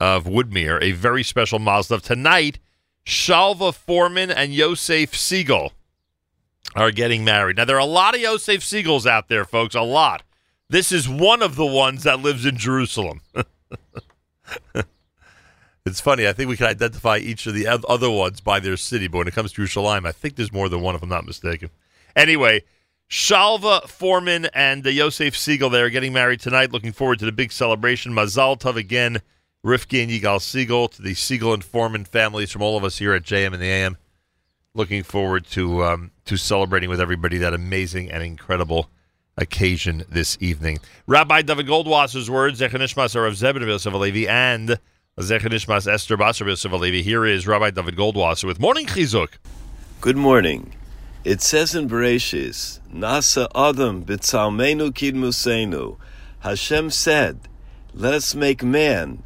of Woodmere a very special Mazel Tov. Tonight, Shalva Foreman and Yosef Segal are getting married. Now, there are a lot of Yosef Segals out there, folks, a lot. This is one of the ones that lives in Jerusalem. it's funny. I think we can identify each of the other ones by their city, but when it comes to Yerushalayim, I think there's more than one, if I'm not mistaken. Anyway, Shalva Foreman and Yosef Segal, they are getting married tonight. Looking forward to the big celebration. Mazal Tov again, Rifki and Yigal Segal, to the Segal and Foreman families from all of us here at JM and the AM. Looking forward to um, to celebrating with everybody that amazing and incredible occasion this evening. Rabbi David Goldwasser's words, Zechanishmas Rav Zebed Yosef Alevi, and Zechanishmas Esther Basar Yosef Alevi. Here is Rabbi David Goldwasser with Morning Chizuk. Good morning. It says in Bereshis, Na'aseh Adam b'tzalmenu kidmusenu. Hashem said, let us make man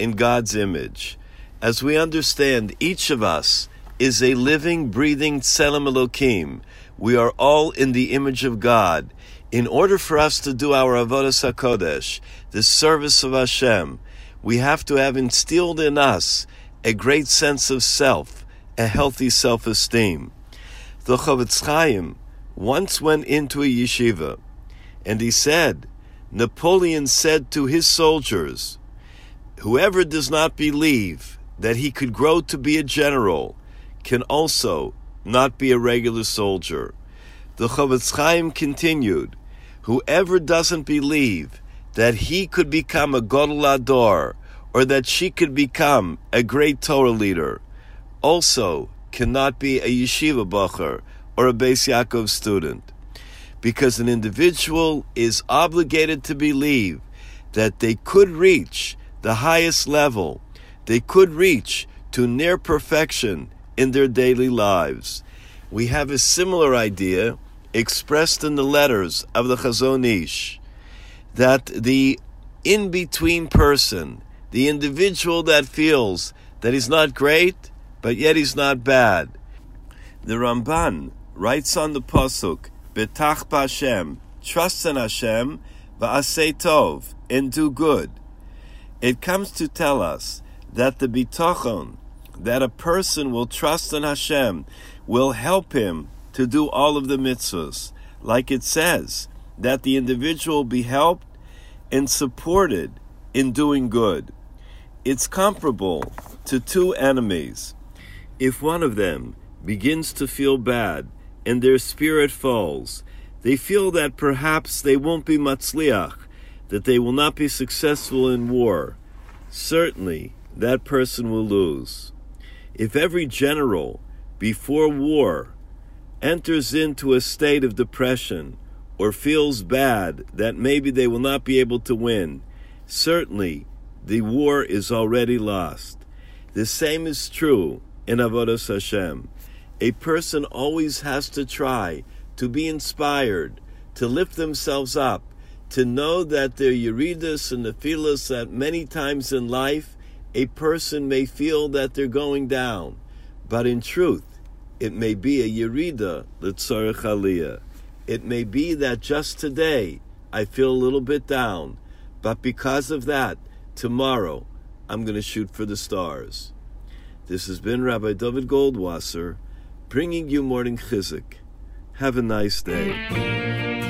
in God's image. As we understand, each of us is a living, breathing Tselem Elokim. We are all in the image of God. In order for us to do our Avodah HaKodesh, the service of Hashem, we have to have instilled in us a great sense of self, a healthy self-esteem. The Chofetz Chaim once went into a yeshiva, and he said, Napoleon said to his soldiers, Whoever does not believe that he could grow to be a general can also not be a regular soldier. The Chofetz Chaim continued, Whoever doesn't believe that he could become a Gadol Hador or that she could become a great Torah leader also cannot be a yeshiva bacher or a Beis Yaakov student. Because an individual is obligated to believe that they could reach the highest level, they could reach to near perfection in their daily lives. We have a similar idea expressed in the letters of the Chazon Ish that the in between person, the individual that feels that he's not great, but yet he's not bad. The Ramban writes on the Pasuk, Betach B'Hashem, trust in Hashem, va'asei tov, and do good. It comes to tell us that the bitachon, that a person will trust in Hashem, will help him to do all of the mitzvahs. Like it says, that the individual be helped and supported in doing good. It's comparable to two enemies. If one of them begins to feel bad and their spirit falls, they feel that perhaps they won't be matzliach, that they will not be successful in war. Certainly, that person will lose. If every general before war enters into a state of depression or feels bad that maybe they will not be able to win, certainly the war is already lost. The same is true in Avodas Hashem. A person always has to try to be inspired, to lift themselves up, to know that their Yeridas and Nephilas that many times in life a person may feel that they're going down, but in truth, it may be a Yerida Litzarech Aliyah. It may be that just today I feel a little bit down, but because of that, tomorrow I'm going to shoot for the stars. This has been Rabbi David Goldwasser bringing you morning chizuk. Have a nice day.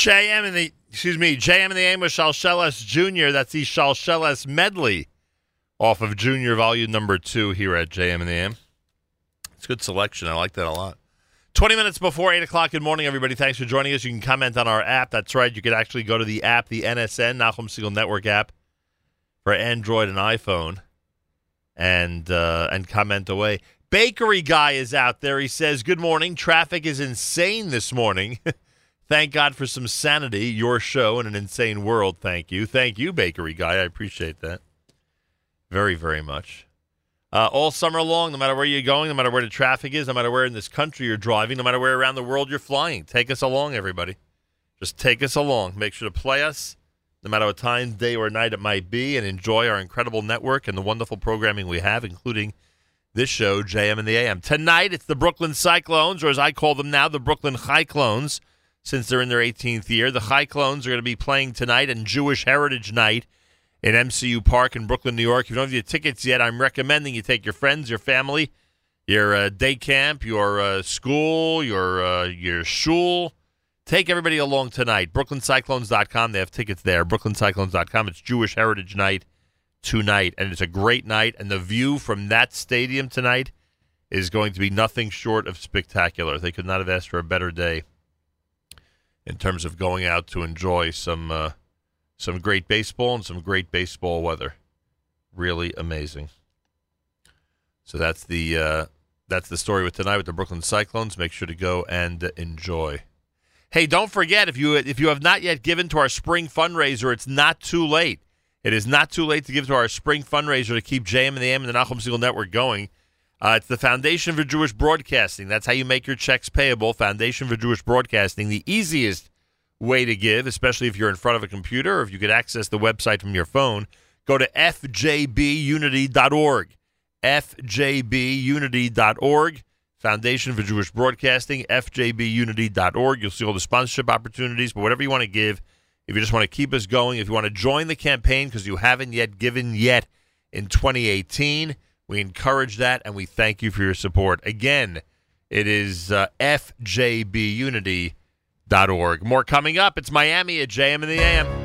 JM and the excuse me, JM in the AM with Shalsheles Jr. That's the Shalsheles medley off of Junior Volume Number Two here at JM and the AM. It's a good selection. I like that a lot. 20 minutes before 8 o'clock. Good morning, everybody. Thanks for joining us. You can comment on our app. That's right. You could actually go to the app, the NSN, Nachum Segal Network app for Android and iPhone, and uh, and comment away. Bakery guy is out there. He says, Good morning. Traffic is insane this morning. Thank God for some sanity. Your show in an insane world. Thank you. Thank you, Bakery guy. I appreciate that very, very much. Uh, all summer long, no matter where you're going, no matter where the traffic is, no matter where in this country you're driving, no matter where around the world you're flying, take us along, everybody. Just take us along. Make sure to play us, no matter what time, day, or night it might be, and enjoy our incredible network and the wonderful programming we have, including this show, JM and the AM. Tonight, it's the Brooklyn Cyclones, or as I call them now, the Brooklyn Cyclones, since they're in their 18th year. The High Cyclones are going to be playing tonight on Jewish Heritage Night in MCU Park in Brooklyn, New York. If you don't have your tickets yet, I'm recommending you take your friends, your family, your uh, day camp, your uh, school, your uh, your shul. Take everybody along tonight. BrooklynCyclones.com. They have tickets there. BrooklynCyclones.com. It's Jewish Heritage Night tonight, and it's a great night. And the view from that stadium tonight is going to be nothing short of spectacular. They could not have asked for a better day in terms of going out to enjoy some uh, some great baseball and some great baseball weather. Really amazing. So that's the uh, that's the story with tonight with the Brooklyn Cyclones. Make sure to go and enjoy. Hey, don't forget if you if you have not yet given to our spring fundraiser, it's not too late. It is not too late to give to our spring fundraiser to keep JM and the AM and the Nachum Segal Network going. Uh, it's the Foundation for Jewish Broadcasting. That's how you make your checks payable. Foundation for Jewish Broadcasting, the easiest way to give, especially if you're in front of a computer or if you could access the website from your phone. Go to fjbunity.org. fjbunity.org. Foundation for Jewish Broadcasting, fjbunity.org. You'll see all the sponsorship opportunities, but whatever you want to give, if you just want to keep us going, if you want to join the campaign because you haven't yet given yet in 2018, we encourage that and we thank you for your support. Again, it is uh, fjbunity.org. More coming up. It's Miami at JM and the AM.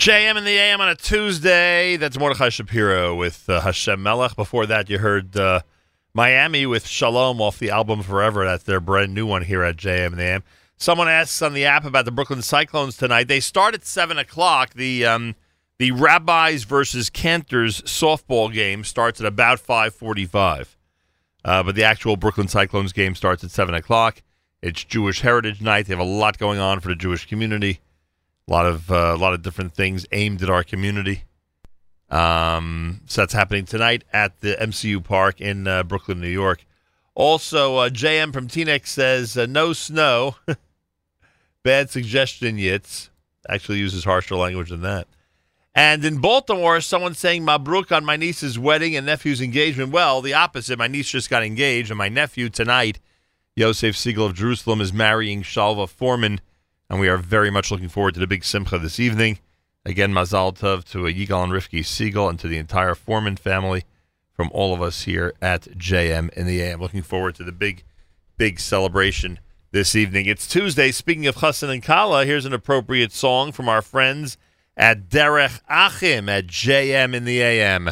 JM in the AM on a Tuesday. That's Mordechai Shapiro with uh, Hashem Melech. Before that, you heard uh, Miami with Shalom off the album Forever. That's their brand new one here at JM in the AM. Someone asks on the app about the Brooklyn Cyclones tonight. They start at 7 o'clock. The, um, the Rabbis versus Cantors softball game starts at about 545. Uh, but the actual Brooklyn Cyclones game starts at 7 o'clock. It's Jewish Heritage Night. They have a lot going on for the Jewish community. A lot of uh, a lot of different things aimed at our community. Um, so that's happening tonight at the MCU Park in uh, Brooklyn, New York. Also, uh, JM from Teaneck says uh, no snow. Bad suggestion, Yitz. Actually uses harsher language than that. And in Baltimore, someone saying Mabruk on my niece's wedding and nephew's engagement. Well, the opposite. My niece just got engaged, and my nephew tonight, Yosef Segal of Jerusalem, is marrying Shalva Foreman, and we are very much looking forward to the big simcha this evening. Again, Mazal Tov to Yigal and Rifki Segal and to the entire Foreman family from all of us here at JM in the AM. Looking forward to the big, big celebration this evening. It's Tuesday. Speaking of Chassan and Kala, here's an appropriate song from our friends at Derech Achim at JM in the AM.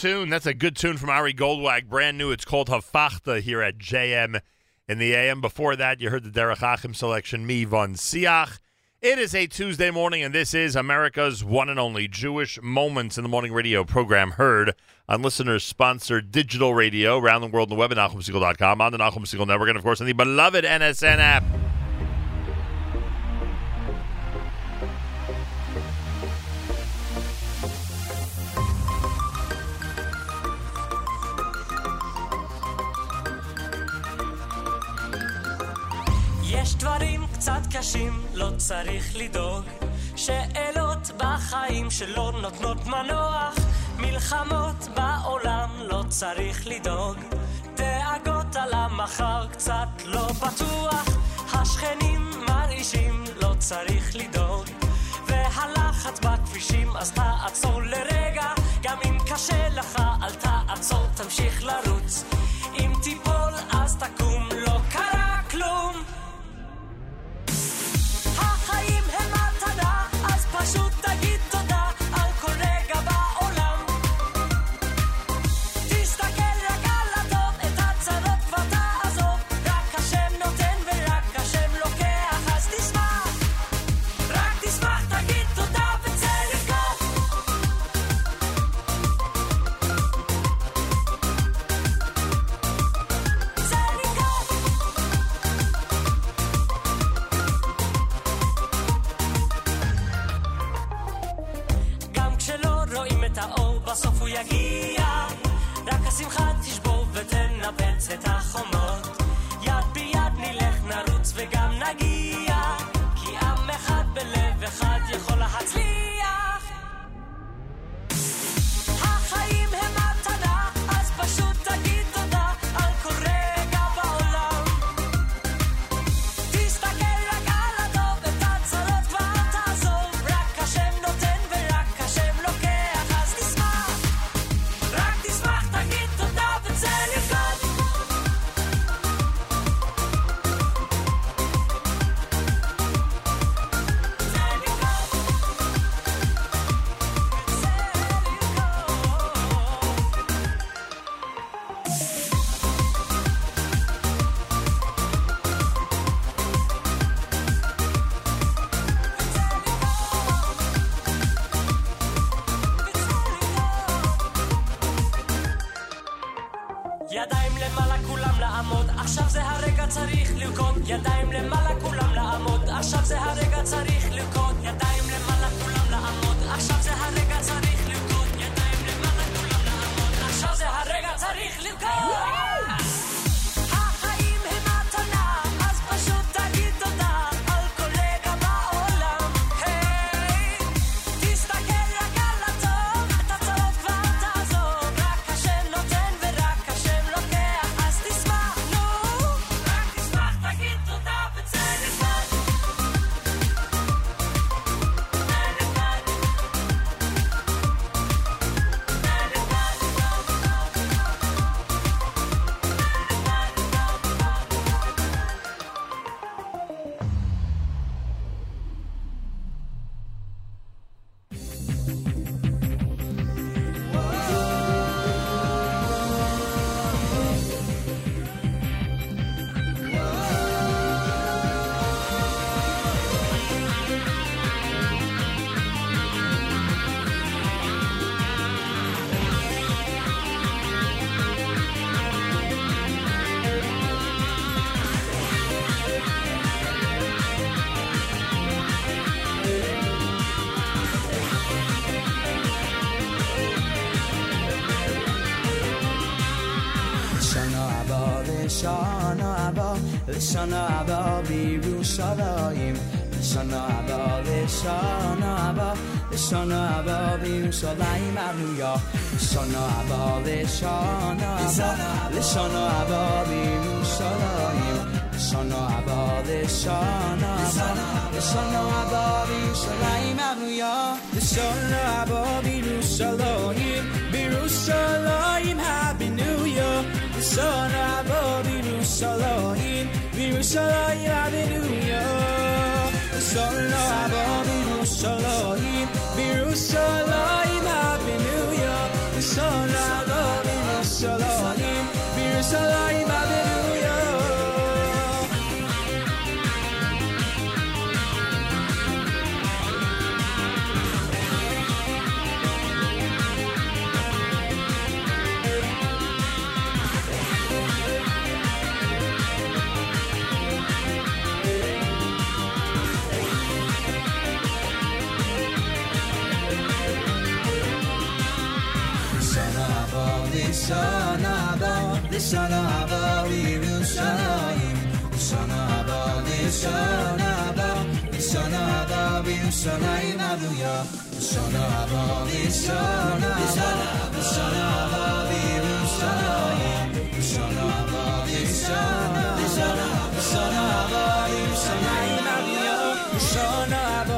Tune. That's a good tune from Ari Goldwag. Brand new. It's called Hafachta here at JM in the AM. Before that, you heard the Derek Achim selection, Mi Von Siach. It is a Tuesday morning, and this is America's one and only Jewish Moments in the Morning radio program heard on listeners sponsored digital radio around the world on the web at NachumSegal.com, on the Nachum Segal Network, and of course on the beloved NSN app. בחיים שלא נותנות מנוח. מלחמות בעולם, לא צריך לדאוג. דאגות על המחר, קצת לא בטוח. השכנים מרעישים, לא צריך לדאוג. והלחץ בכבישים, אז תעצור לרגע. גם אם קשה לך, אל תעצור, תמשיך לרוץ. sana aba Yerushalayim sana aba sana aba sana aba Yerushalayim Hallelujah. Sana aba sana aba sana aba sana bağlıyım sanayım Sana bağlı sana bağlı sana bağlıyım sanayım adıya Sana bağlı sana bağlı sana bağlıyım sanayım Sana bağlı sana bağlı sana bağlıyım sanayım adıya Sana bağlı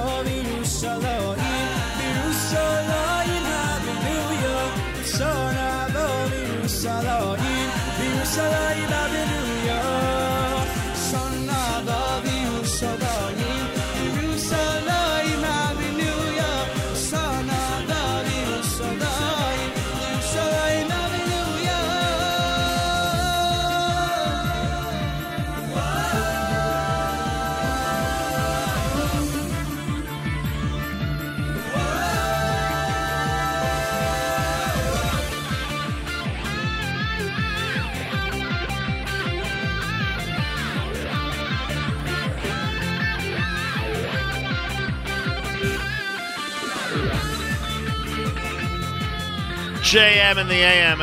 shall I love JM in the AM.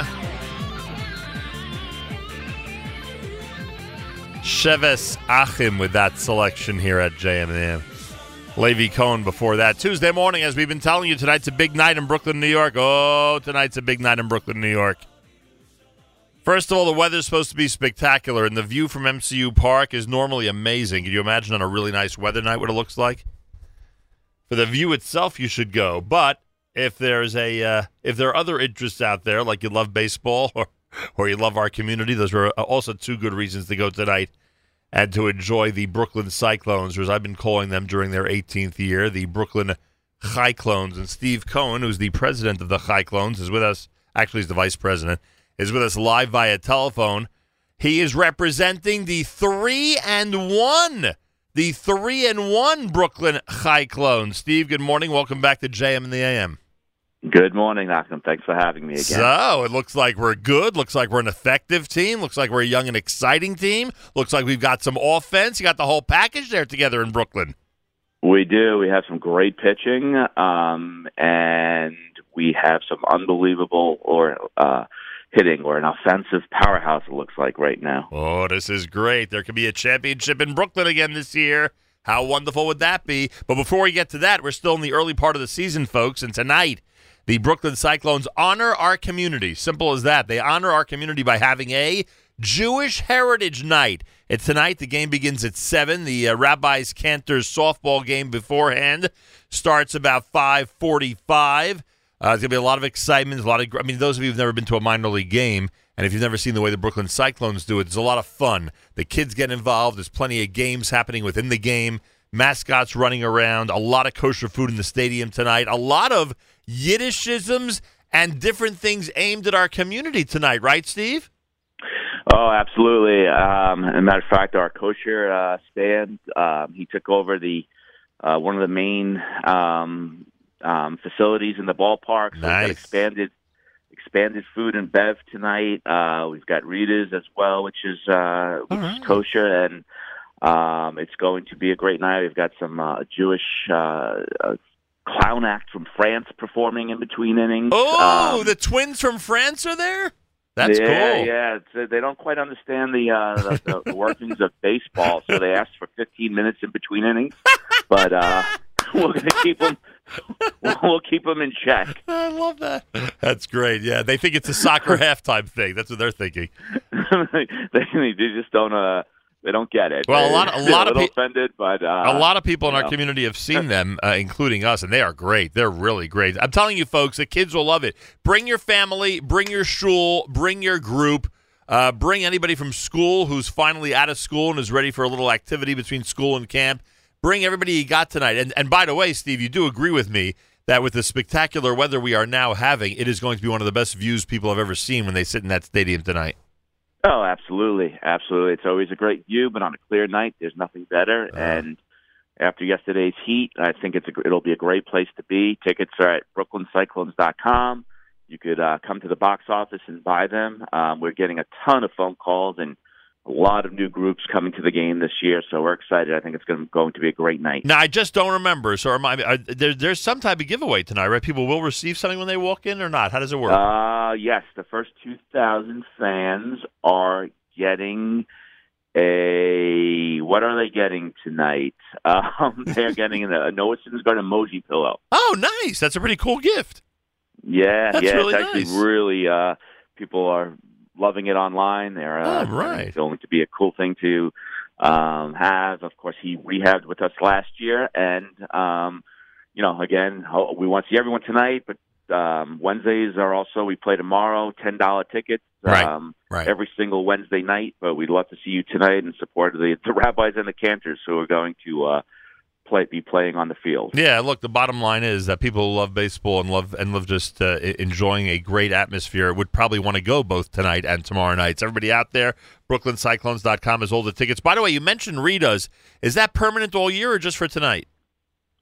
Sheves Achim with that selection here at JM and AM. Levy Cohen before that. Tuesday morning, as we've been telling you, tonight's a big night in Brooklyn, New York. Oh, tonight's a big night in Brooklyn, New York. First of all, the weather's supposed to be spectacular, and the view from MCU Park is normally amazing. Can you imagine on a really nice weather night what it looks like? For the view itself, you should go, but if there's a uh, if there are other interests out there, like you love baseball or or you love our community, those are also two good reasons to go tonight and to enjoy the Brooklyn Cyclones, or as I've been calling them during their 18th year, the Brooklyn High Cyclones. And Steve Cohen, who's the president of the High Cyclones, is with us. Actually, he's the vice president. Is with us live via telephone. He is representing the three and one, the three and one Brooklyn Cyclones. Steve, good morning. Welcome back to JM and the AM. Good morning, Nachum. Thanks for having me again. So it looks like we're good. Looks like we're an effective team. Looks like we're a young and exciting team. Looks like we've got some offense. You got the whole package there together in Brooklyn. We do. We have some great pitching, um, and we have some unbelievable or uh, hitting or an offensive powerhouse. It looks like right now. Oh, this is great. There could be a championship in Brooklyn again this year. How wonderful would that be? But before we get to that, we're still in the early part of the season, folks, and tonight the Brooklyn Cyclones honor our community. Simple as that. They honor our community by having a Jewish Heritage Night. It's tonight. The game begins at 7. The uh, Rabbi's Cantor's softball game beforehand starts about 545. Uh, there's going to be a lot of excitement. A lot of, I mean, those of you who've never been to a minor league game, and if you've never seen the way the Brooklyn Cyclones do it, it's a lot of fun. The kids get involved. There's plenty of games happening within the game. Mascots running around. A lot of kosher food in the stadium tonight. A lot of Yiddishisms and different things aimed at our community tonight, right, Steve? Oh, absolutely. Um, as a matter of fact, our kosher uh, stand, um, he took over the uh, one of the main um, um, facilities in the ballpark. So we've got Nice. expanded expanded food and bev tonight. Uh, we've got Rita's as well, which is uh, which is kosher, and um, it's going to be a great night. We've got some uh, Jewish uh, uh, clown act from France performing in between innings. Oh, Um, the twins from France are there? That's yeah, cool. Yeah, uh, they don't quite understand the, uh, the, the workings of baseball, so they asked for 15 minutes in between innings. But uh, we're going to keep them. We'll keep them in check. I love that. That's great. Yeah, they think it's a soccer halftime thing. That's what they're thinking. they, they just don't. Uh, they don't get it. Well, a lot- a lot of little pe- offended, but uh, a lot of people in our know. community have seen them, uh, including us, and they are great. They're really great. I'm telling you, folks, the kids will love it. Bring your family, bring your shul, bring your group, uh, bring anybody from school who's finally out of school and is ready for a little activity between school and camp. Bring everybody you got tonight. And, and by the way, Steve, you do agree with me that with the spectacular weather we are now having, it is going to be one of the best views people have ever seen when they sit in that stadium tonight. Oh, absolutely, absolutely. It's always a great view, but on a clear night, there's nothing better. Uh-huh. And after yesterday's heat, I think it's a, it'll be a great place to be. Tickets are at brooklyncyclones.com. You could uh, come to the box office and buy them. Um, we're getting a ton of phone calls and a lot of new groups coming to the game this year, so we're excited. I think it's going to, going to be a great night. Now, I just don't remember. So, remind me, uh, there, there's some type of giveaway tonight, right? People will receive something when they walk in or not? How does it work? Uh, yes, the first 2,000 fans are getting a. What are they getting tonight? Um, they're getting a, a Noah Syndergaard emoji pillow. oh, nice. That's a pretty cool gift. Yeah, That's yeah, really it's actually nice. really. Uh, people are loving it online. They're uh, Oh, right. It's going to be a cool thing to um, have. Of course, he rehabbed with us last year, and um, you know, again, we want to see everyone tonight, but. Um, Wednesdays are also we play tomorrow, ten dollar tickets. Right, Um, right. Every single Wednesday night, but we'd love to see you tonight and support the, the rabbis and the cantors who are going to uh, play be playing on the field. Yeah, look, the bottom line is that people who love baseball and love and love just uh, enjoying a great atmosphere would probably want to go both tonight and tomorrow night. So everybody out there, brooklyncyclones.com is all the tickets. By the way, you mentioned Rita's. Is that permanent all year or just for tonight?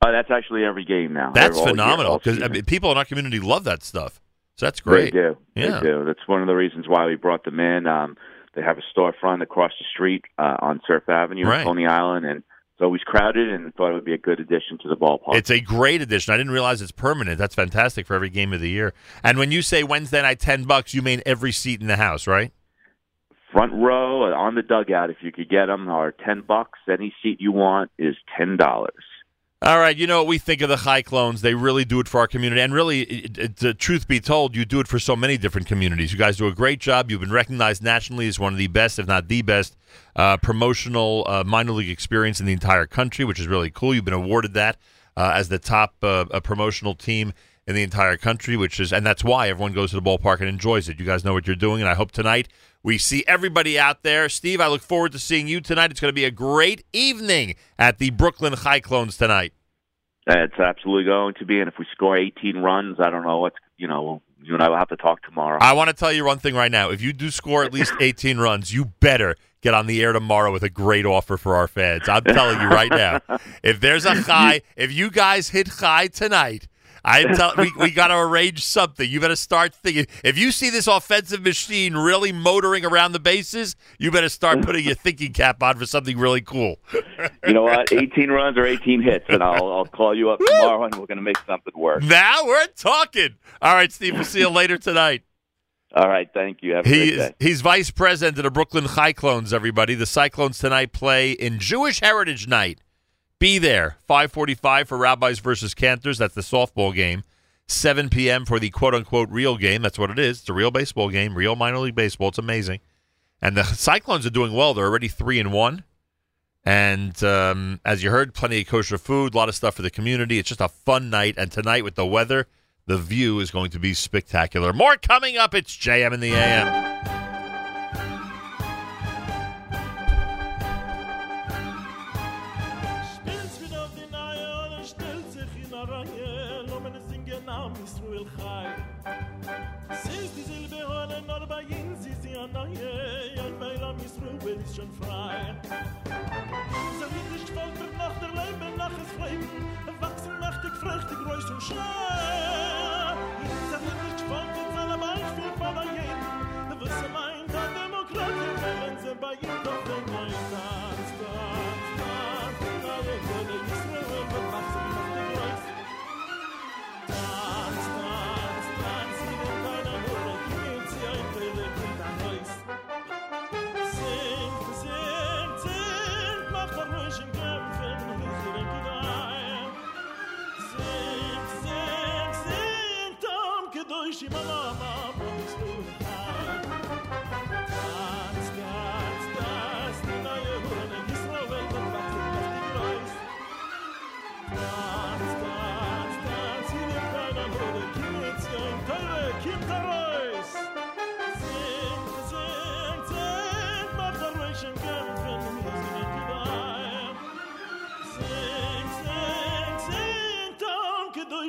Uh, that's actually every game now. That's phenomenal because season. mean, people in our community love that stuff. So that's great. They do. Yeah. They do. That's one of the reasons why we brought them in. Um, they have a storefront across the street uh, on Surf Avenue Right. in Coney Island, and it's always crowded. And thought it would be a good addition to the ballpark. It's a great addition. I didn't realize it's permanent. That's fantastic for every game of the year. And when you say Wednesday night ten bucks, you mean every seat in the house, right? front row uh, on the dugout if you could get them are ten bucks. Any seat you want is ten dollars. All right, you know what we think of the high clones. They really do it for our community, and really, the truth be told, you do it for so many different communities. You guys do a great job. You've been recognized nationally as one of the best, if not the best, uh, promotional uh, minor league experience in the entire country, which is really cool. You've been awarded that uh, as the top uh, promotional team in the entire country, which is, and that's why everyone goes to the ballpark and enjoys it. You guys know what you're doing, and I hope tonight we see everybody out there. Steve, I look forward to seeing you tonight. It's going to be a great evening at the Brooklyn Cyclones tonight. It's absolutely going to be, and if we score 18 runs, I don't know what you know. You and I will have to talk tomorrow. I want to tell you one thing right now. If you do score at least 18 runs, you better get on the air tomorrow with a great offer for our fans. I'm telling you right now. If there's a high, if you guys hit high tonight, I tell we, we got to arrange something. You better start thinking. If you see this offensive machine really motoring around the bases, you better start putting your thinking cap on for something really cool. you know what? 18 runs or 18 hits, and I'll I'll call you up tomorrow, and we're going to make something work. Now we're talking. All right, Steve. We'll see you later tonight. All right, thank you. Have a He is, he's vice president of the Brooklyn Cyclones, everybody. The Cyclones tonight play in Jewish Heritage Night. Be there. 545 for Rabbis versus Cantors. That's the softball game. 7 p.m. for the quote-unquote real game. That's what it is. It's a real baseball game, real minor league baseball. It's amazing. And the Cyclones are doing well. They're already 3 and 1. And um, as you heard, plenty of kosher food, a lot of stuff for the community. It's just a fun night. And tonight with the weather, the view is going to be spectacular. More coming up. It's JM in the AM. bin ich schon frei. Soll ich nicht folgen nach der Leben, nach es Leben, wachsen macht ich frech, die Größe und Schnee. Soll ich nicht folgen, soll er mein von der Jeden, wüsse mein, der Demokratie, wenn sie bei ihm doch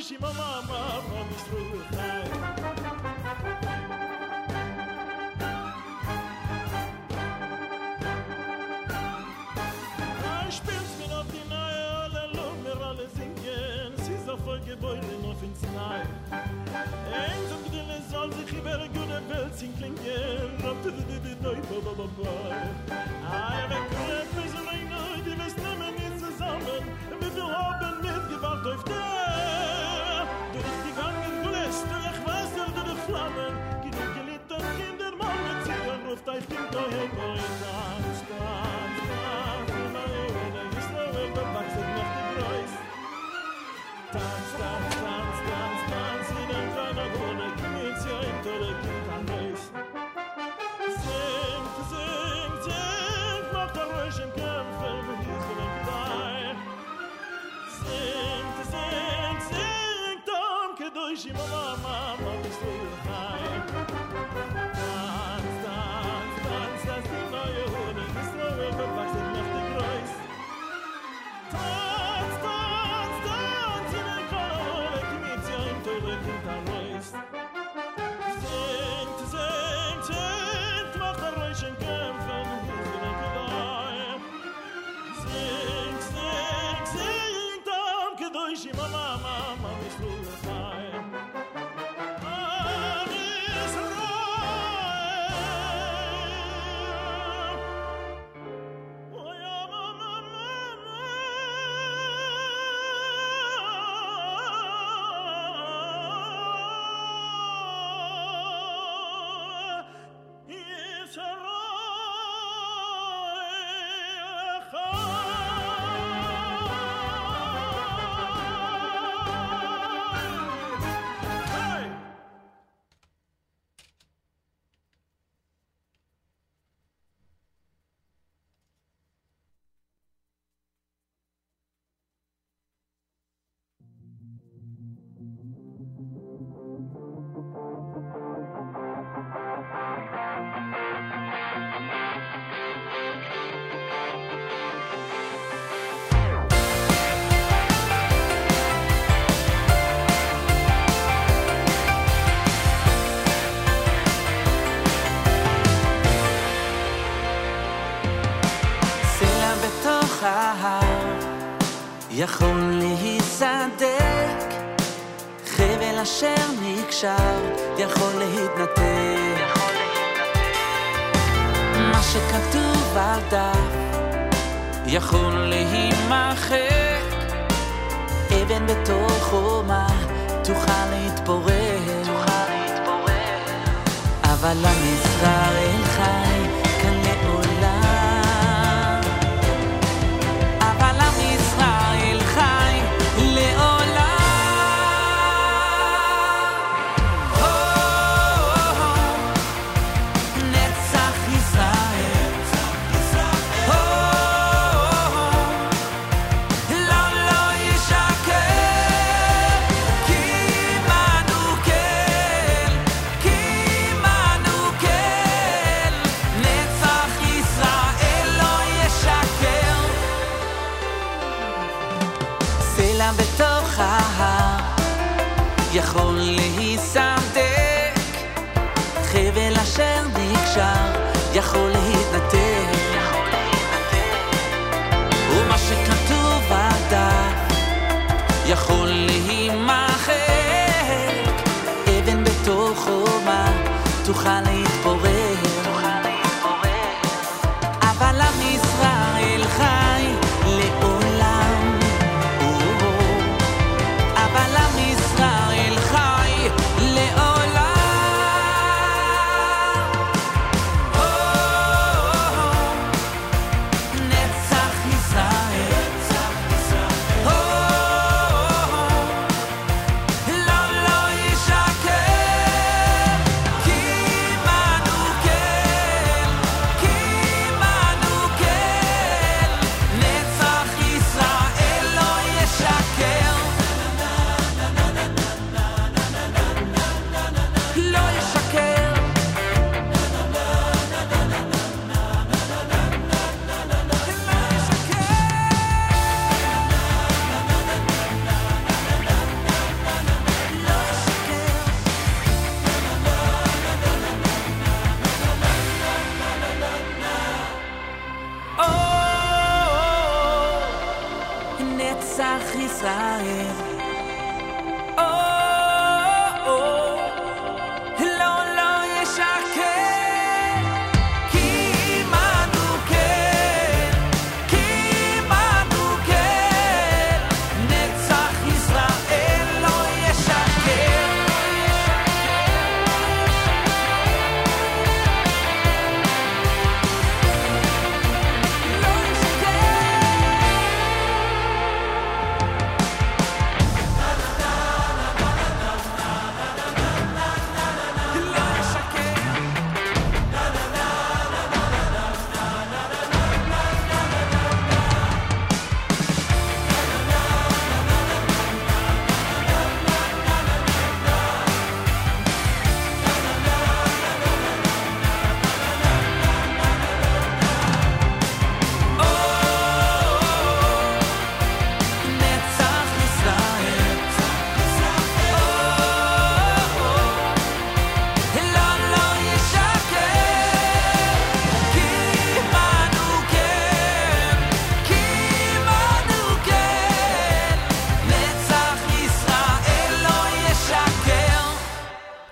shi mama mama mishruta Ich spür's mir auf die neue alle Lumer alle singen. Sie so voll geboyne no fins nay Ein zum gedele soll sich über gute Welt sing klingen. Auf du de de noi ba ba ba ba I am a good person I die wirst nemen in zusammen. Mit mir hoben mit auf der. Softaj tylko jego szans, szans, szans Na urodę i slowen do bakset nafty grojs to leki tanejs Zink,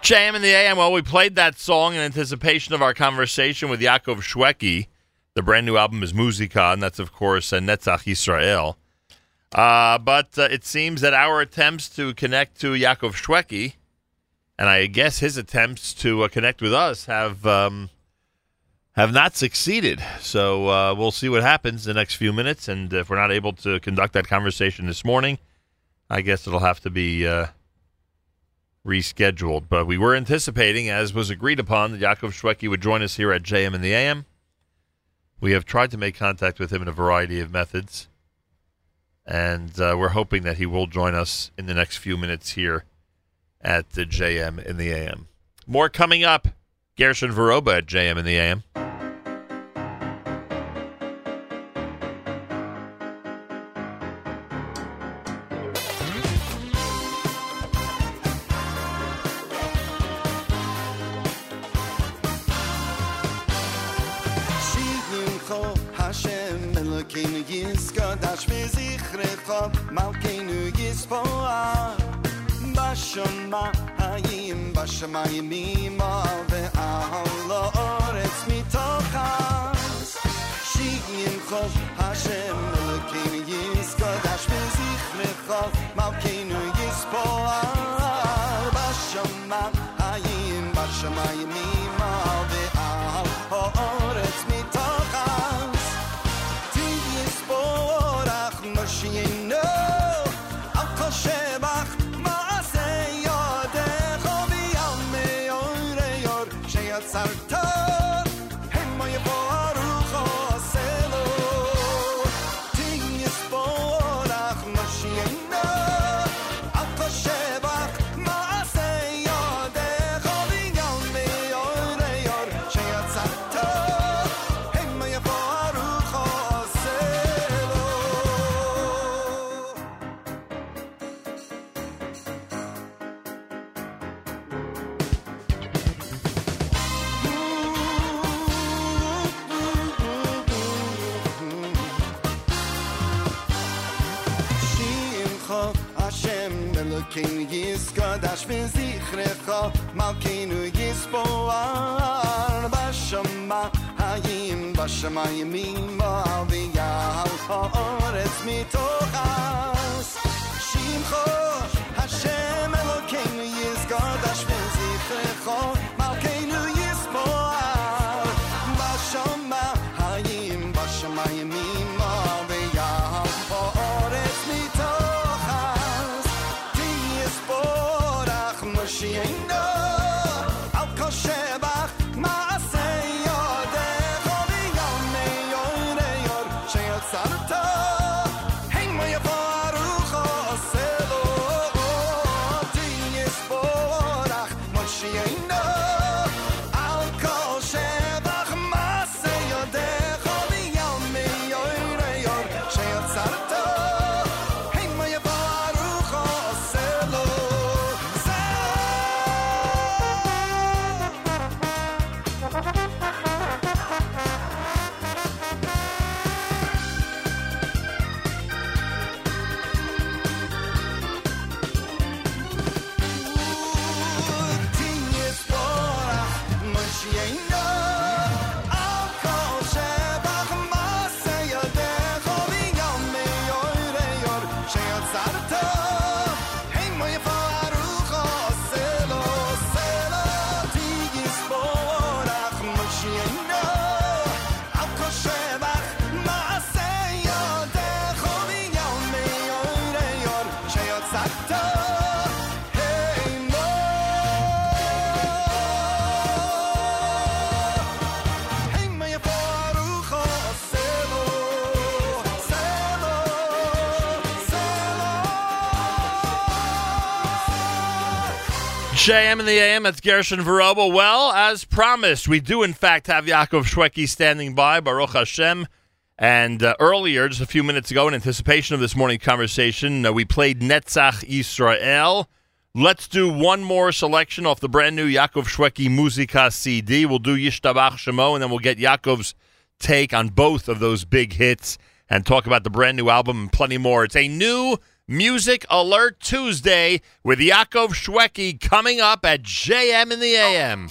JM in the AM. Well, we played that song in anticipation of our conversation with Yaakov Shwekey. The brand new album is Musica, and that's, of course, uh, Netzach Yisrael. Uh, but uh, it seems that our attempts to connect to Yaakov Shwekey, and I guess his attempts to uh, connect with us, have um, have not succeeded. So uh, we'll see what happens in the next few minutes. And if we're not able to conduct that conversation this morning, I guess it'll have to be uh, rescheduled. But we were anticipating, as was agreed upon, that Yaakov Shwekey would join us here at JM in the AM. We have tried to make contact with him in a variety of methods, And uh, we're hoping that he will join us in the next few minutes here at the JM in the AM. More coming up. Gershon Veroba at JM in the AM. shmay mi mev al de ahol oret mi tokhas shig in hashem le kine yiskha daz pil lo kein yes god as bin sich rekh mal kein yes po ba shma hayim ba shma yimin ba vi ya ha or es mi to khas shim kho hashem lo kein yes god as bin sich rekh JM in the AM, that's Gershon Veroba. Well, as promised, we do in fact have Yaakov Shwekey standing by, Baruch Hashem. And uh, earlier, just a few minutes ago, in anticipation of this morning conversation, uh, we played Netzach Israel. Let's do one more selection off the brand new Yaakov Shwekey Musica CD. We'll do Yishtabach Shemo, and then we'll get Yaakov's take on both of those big hits and talk about the brand new album and plenty more. It's a new Music Alert Tuesday with Yaakov Shwekey coming up at JM in the AM. Oh,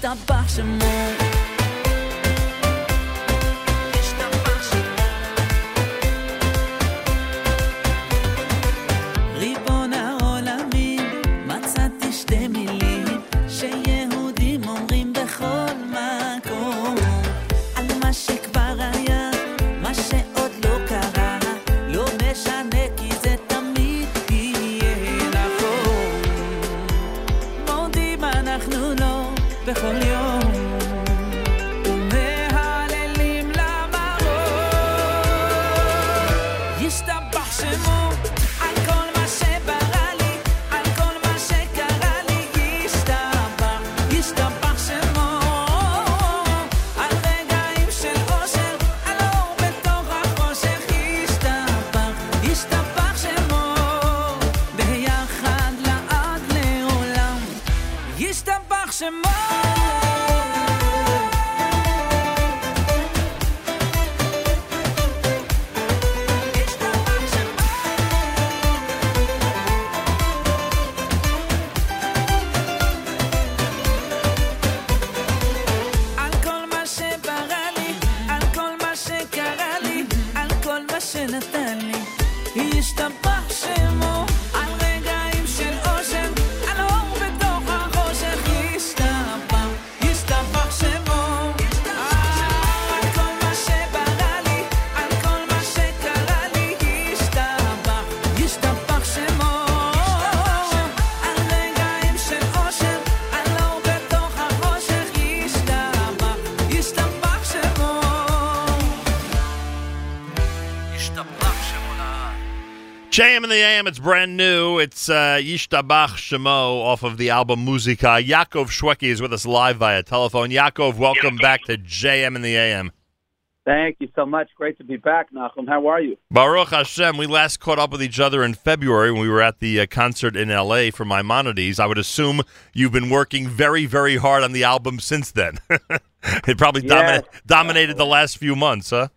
ישתבח שמו. JM in the AM, it's brand new. It's uh, Yishtabach Shemo off of the album Musica. Yaakov Shwekey is with us live via telephone. Yaakov, welcome back to JM in the AM. Thank you so much. Great to be back, Nachum. How are you? Baruch Hashem, we last caught up with each other in February when we were at the uh, concert in LA for Maimonides. I would assume you've been working very, very hard on the album since then. it probably Yes. domina- dominated the last few months, huh?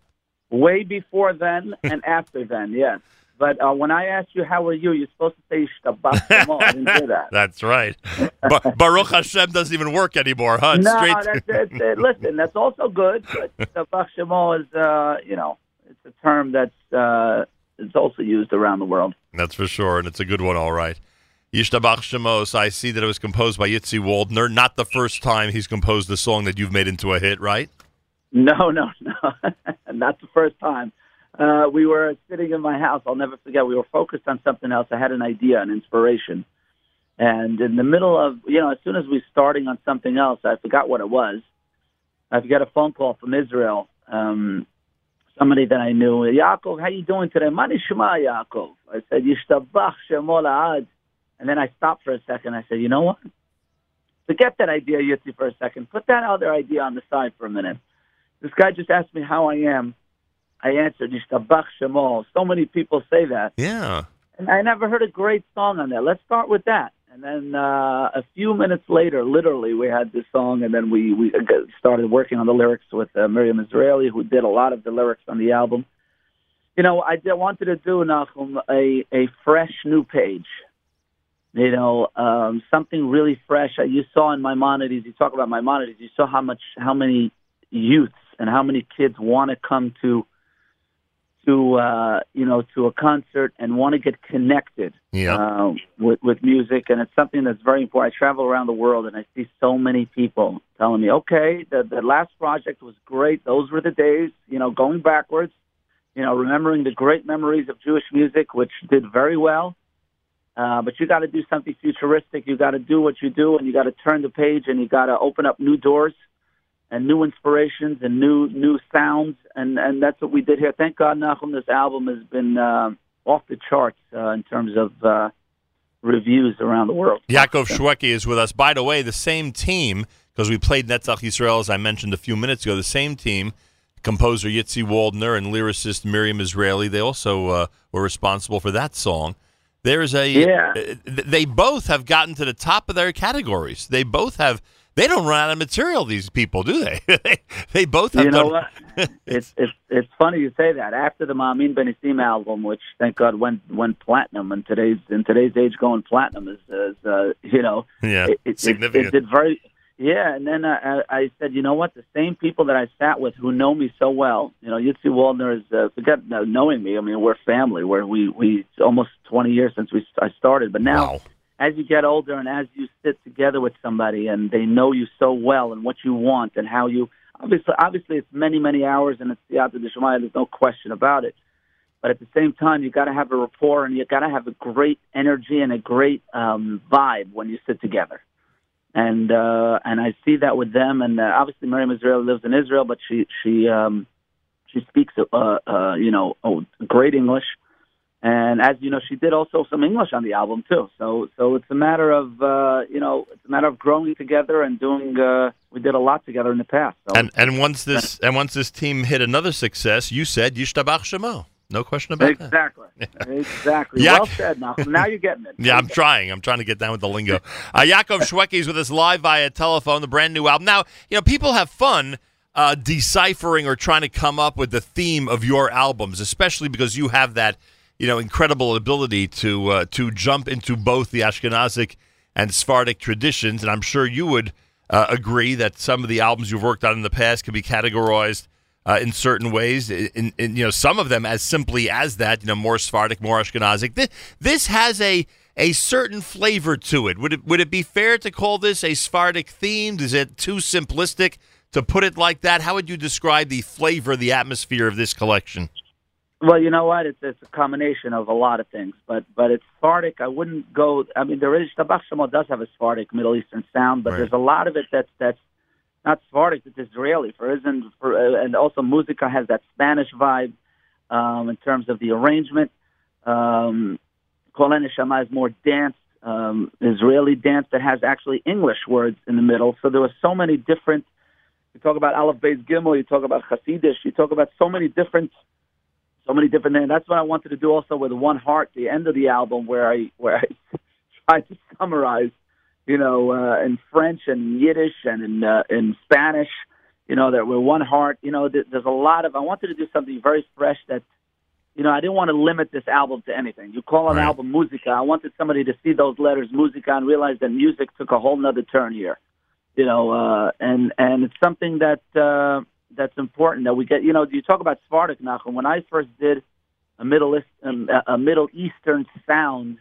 Way before then and after then, yes. But uh, when I asked you how are you, you're supposed to say Shtabach. I didn't hear that. That's right. Ba- Baruch Hashem doesn't even work anymore, huh? It's no, straight- that's, that's, uh, listen, that's also good. But Shtabach Shemo is, uh, you know, it's a term that's uh, it's also used around the world. That's for sure, and it's a good one, all right. Yishtabach Shemos, I see that it was composed by Yitzi Waldner. Not the first time he's composed a song that you've made into a hit, right? No, no, no, not the first time. Uh, we were sitting in my house. I'll never forget. We were focused on something else. I had an idea, an inspiration, and in the middle of, you know, as soon as we starting on something else, I forgot what it was. I got a phone call from Israel. Um, somebody that I knew. Yaakov, how you doing today? Mani Shema, Yaakov. I said, Yishtabach Shemo La'ad. And then I stopped for a second. I said, you know what? Forget that idea, Yitzi, for a second. Put that other idea on the side for a minute. This guy just asked me how I am. I answered, Yishtabach Shemo. So many people say that. Yeah. And I never heard a great song on that. Let's start with that. And then uh, a few minutes later, literally, we had this song, and then we we started working on the lyrics with uh, Miriam Israeli, who did a lot of the lyrics on the album. You know, I did, wanted to do Nachum a a fresh new page. You know, um, something really fresh. Uh, You saw in Maimonides, you talk about Maimonides. You saw how much, how many youths and how many kids want to come to to uh, you know to a concert and want to get connected Yeah. uh, with with music, and it's something that's very important. I travel around the world and I see so many people telling me, "Okay, the the last project was great. Those were the days." You know, going backwards, you know, remembering the great memories of Jewish music, which did very well. Uh, but you got to do something futuristic. You got to do what you do, and you got to turn the page, and you got to open up new doors and new inspirations and new new sounds, and and that's what we did here. Thank God, Nachum, this album has been uh, off the charts uh, in terms of uh, reviews around the world. Yaakov Shwekey is with us. By the way, the same team because we played Netzach Yisrael, as I mentioned a few minutes ago. The same team, composer Yitzi Waldner and lyricist Miriam Israeli, they also uh, were responsible for that song. There's a Yeah. uh, they both have gotten to the top of their categories. They both have. They don't run out of material. These people, do they? they, both have You know done. what? it's it's it's funny you say that. After the Mamin Benissim album, which thank God went went platinum, in today's in today's age, going platinum is, is uh, you know Yeah, it, it, significant. It, did very yeah. And then uh, I, I said, you know what? The same people that I sat with who know me so well, you know, Yitzi Waldner is uh, forget uh, knowing me. I mean, we're family. Where we we it's almost twenty years since we I started, but now as you get older and as you sit together with somebody and they know you so well and what you want and how you obviously obviously it's many many hours and it's the out of the Shemaya, there's no question about it. But at the same time you got to have a rapport and you got to have a great energy and a great um vibe when you sit together. And uh and I see that with them and uh, obviously Miriam Israel lives in Israel but she she um she speaks uh uh you know oh, great English and as you know, she did also some English on the album too. So, so it's a matter of uh, you know, it's a matter of growing together and doing. Uh, we did a lot together in the past. So. And and once this and once this team hit another success, you said Yishtabach Shemo. No question about that. exactly, exactly. Yak- Well said. Now, now you're getting it. Yeah, I'm trying. I'm trying to get down with the lingo. Uh, Yaakov Shwekey is with us live via telephone, the brand new album. Now, you know, people have fun uh, deciphering or trying to come up with the theme of your albums, especially because you have that, you know, incredible ability to uh, to jump into both the Ashkenazic and Sephardic traditions. And I'm sure you would uh, agree that some of the albums you've worked on in the past can be categorized uh, in certain ways. In, in you know some of them as simply as that, you know, more Sephardic, more Ashkenazic. This, this has a a certain flavor to it. Would it would it be fair to call this a Sephardic themed? Is it too simplistic to put it like that? How would you describe the flavor, the atmosphere of this collection? Well, you know what? It's it's a combination of a lot of things, but but it's Sephardic. I wouldn't go. I mean, there is Shemo does have a Sephardic Middle Eastern sound, but Right. there's a lot of it that's that's not Sephardic. It's Israeli. For isn't for uh, and also Musica has that Spanish vibe um, in terms of the arrangement. Um, Kol Neshama is more dance, um, Israeli dance that has actually English words in the middle. So there were so many different. You talk about Aleph Beis Gimel. You talk about Hasidish. You talk about so many different so many different things. That's what I wanted to do also with One Heart, the end of the album, where I where I tried to summarize, you know, uh, in French and Yiddish and in uh, in Spanish, you know, that we're One Heart. You know, th- there's a lot of. I wanted to do something very fresh that, you know, I didn't want to limit this album to anything. You call an album Musica. I wanted somebody to see those letters Musica and realize that music took a whole nother turn here. You know, uh, and and it's something that. Uh, that's important that we get. You know, you talk about Sephardic Nachum. When I first did a Middle East, um, a- Middle Eastern sound,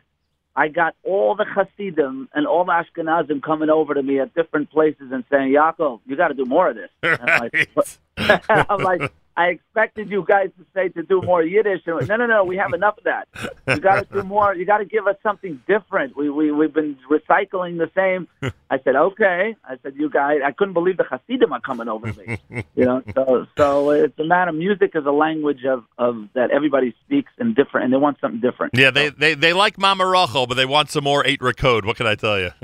I got all the Hasidim and all the Ashkenazim coming over to me at different places and saying, "Yaakov, you got to do more of this." And I'm like, I'm like, I expected you guys to say to do more Yiddish. And, no, no, no, we have enough of that. You got to do more. You got to give us something different. We we we've been recycling the same. I said, okay. I said, you guys. I couldn't believe the Hasidim are coming over me. You know, so so it's a matter. Of music is a language of of that everybody speaks and different, and they want something different. Yeah, they, they, they like Mama Rachel, but they want some more eight code. What can I tell you?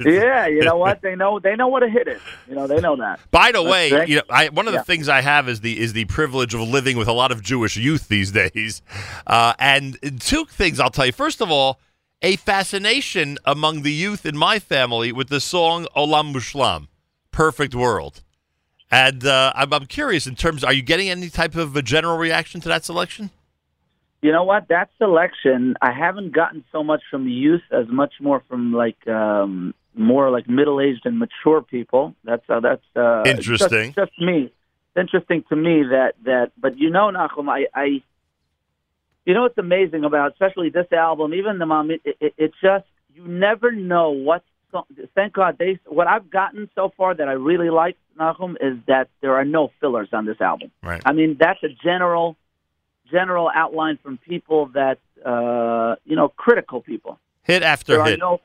Yeah, you know what? They know they know what a hit is. You know, they know that. By the That's way, you know, I, one of the Yeah. things I have is the is the privilege of living with a lot of Jewish youth these days, uh, and two things I'll tell you. First of all, a fascination among the youth in my family with the song "Olam Mushlam," "Perfect World," and uh, I'm, I'm curious in terms. Are you getting any type of a general reaction to that selection? You know what? That selection, I haven't gotten so much from the youth as much more from like um more like middle aged and mature people. That's uh, that's uh, Interesting. Just, just me. It's interesting to me that that. But you know, Nachum, I, I you know what's amazing about especially this album, even the mom. It, it, it just you never know what. so- Thank God they. What I've gotten so far that I really like, Nachum, is that there are no fillers on this album. Right. I mean, that's a general general outline from people that uh, you know critical people. Hit after There are hit. no,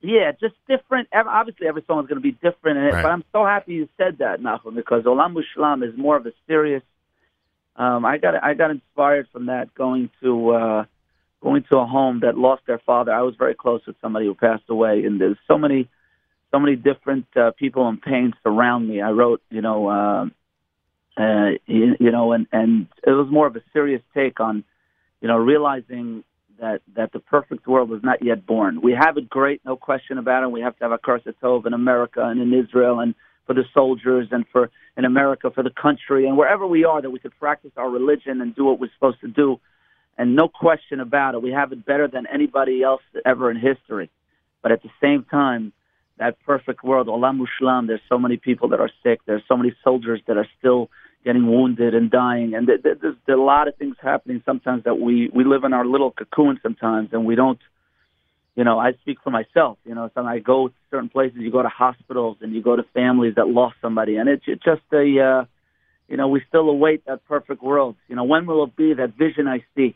yeah, just different. ev- Obviously, every song is going to be different, in it, Right. but I'm so happy you said that, Nachum, because Olam Mushlam is more of a serious. Um, I got I got inspired from that going to uh, going to a home that lost their father. I was very close with somebody who passed away, and there's so many so many different uh, people in pain surround me. I wrote, you know, uh, uh, you, you know, and and it was more of a serious take on, you know, realizing that that the perfect world was not yet born. We have it great, no question about it. We have to have a Kursa Tov in America and in Israel and for the soldiers and for in America for the country and wherever we are that we could practice our religion and do what we're supposed to do. And no question about it, we have it better than anybody else ever in history. But at the same time, that perfect world, Olam Mushlam, there's so many people that are sick. There's so many soldiers that are still getting wounded and dying. And there, there- there's, a lot of things happening sometimes that we, we live in our little cocoon sometimes and we don't, you know, I speak for myself. You know, sometimes I go to certain places, you go to hospitals and you go to families that lost somebody. And it's it's just a, uh, you know, we still await that perfect world. You know, when will it be that vision I see?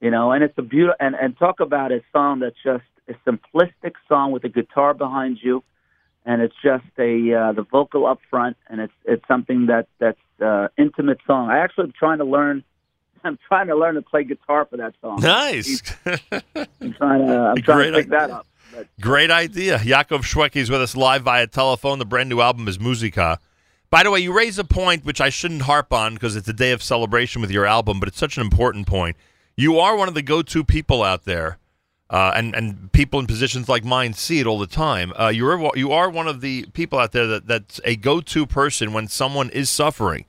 You know, and it's a beautiful, and, and talk about a song that's just a simplistic song with a guitar behind you, and it's just a uh, the vocal up front, and it's it's something that that's uh, intimate song. I actually am trying to learn. I'm trying to learn to play guitar for that song. Nice. I'm trying to I'm trying to pick that up. Great idea. Yaakov Shwekey is with us live via telephone. The brand new album is Musica. By the way, you raise a point which I shouldn't harp on because it's a day of celebration with your album, but it's such an important point. You are one of the go-to people out there, uh, and and people in positions like mine see it all the time. Uh, you're you are one of the people out there that that's a go-to person when someone is suffering,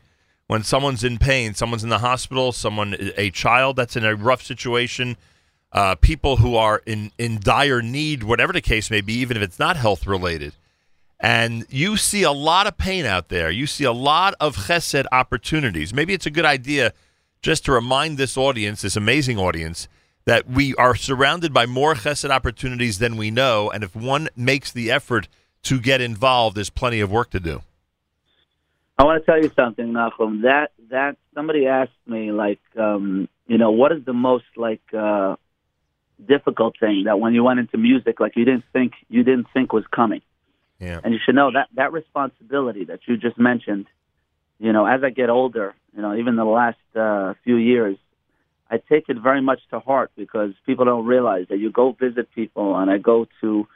when someone's in pain, someone's in the hospital, someone a child that's in a rough situation uh, people who are in, in dire need, whatever the case may be, even if it's not health related. And you see a lot of pain out there. You see a lot of chesed opportunities. Maybe it's a good idea just to remind this audience, this amazing audience, that we are surrounded by more chesed opportunities than we know. And if one makes the effort to get involved, there's plenty of work to do. I want to tell you something, Nachum. That that somebody asked me, like, um, you know, what is the most like uh, difficult thing that when you went into music, like you didn't think you didn't think was coming. Yeah. And you should know that that responsibility that you just mentioned. You know, as I get older, you know, even the last uh, few years, I take it very much to heart because people don't realize that you go visit people, and I go to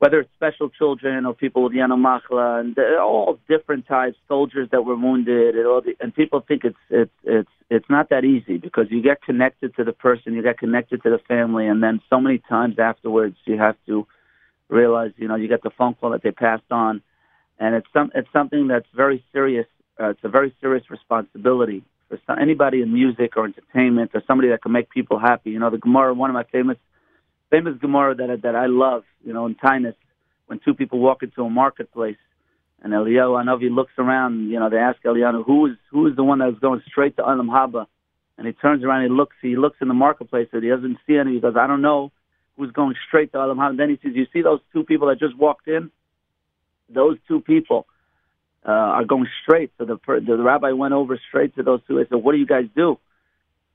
whether it's special children or people with Yanomachla, and all different types, soldiers that were wounded, and, all the, and people think it's it's it's it's not that easy because you get connected to the person, you get connected to the family, and then so many times afterwards you have to realize, you know, you get the phone call that they passed on, and it's some it's something that's very serious. Uh, it's a very serious responsibility for some, anybody in music or entertainment or somebody that can make people happy. You know, the Gemara, one of my famous famous Gemara that that I love, you know, in Taanis, when two people walk into a marketplace, and Eliyahu Hanavi looks around, you know, they ask Eliyahu, who is who is the one that was going straight to Olam Haba, and he turns around, he looks, he looks in the marketplace, and he doesn't see any. He goes, I don't know who's going straight to Olam Haba. And then he says, you see those two people that just walked in? Those two people uh, are going straight. So the, the rabbi went over straight to those two. I said, what do you guys do?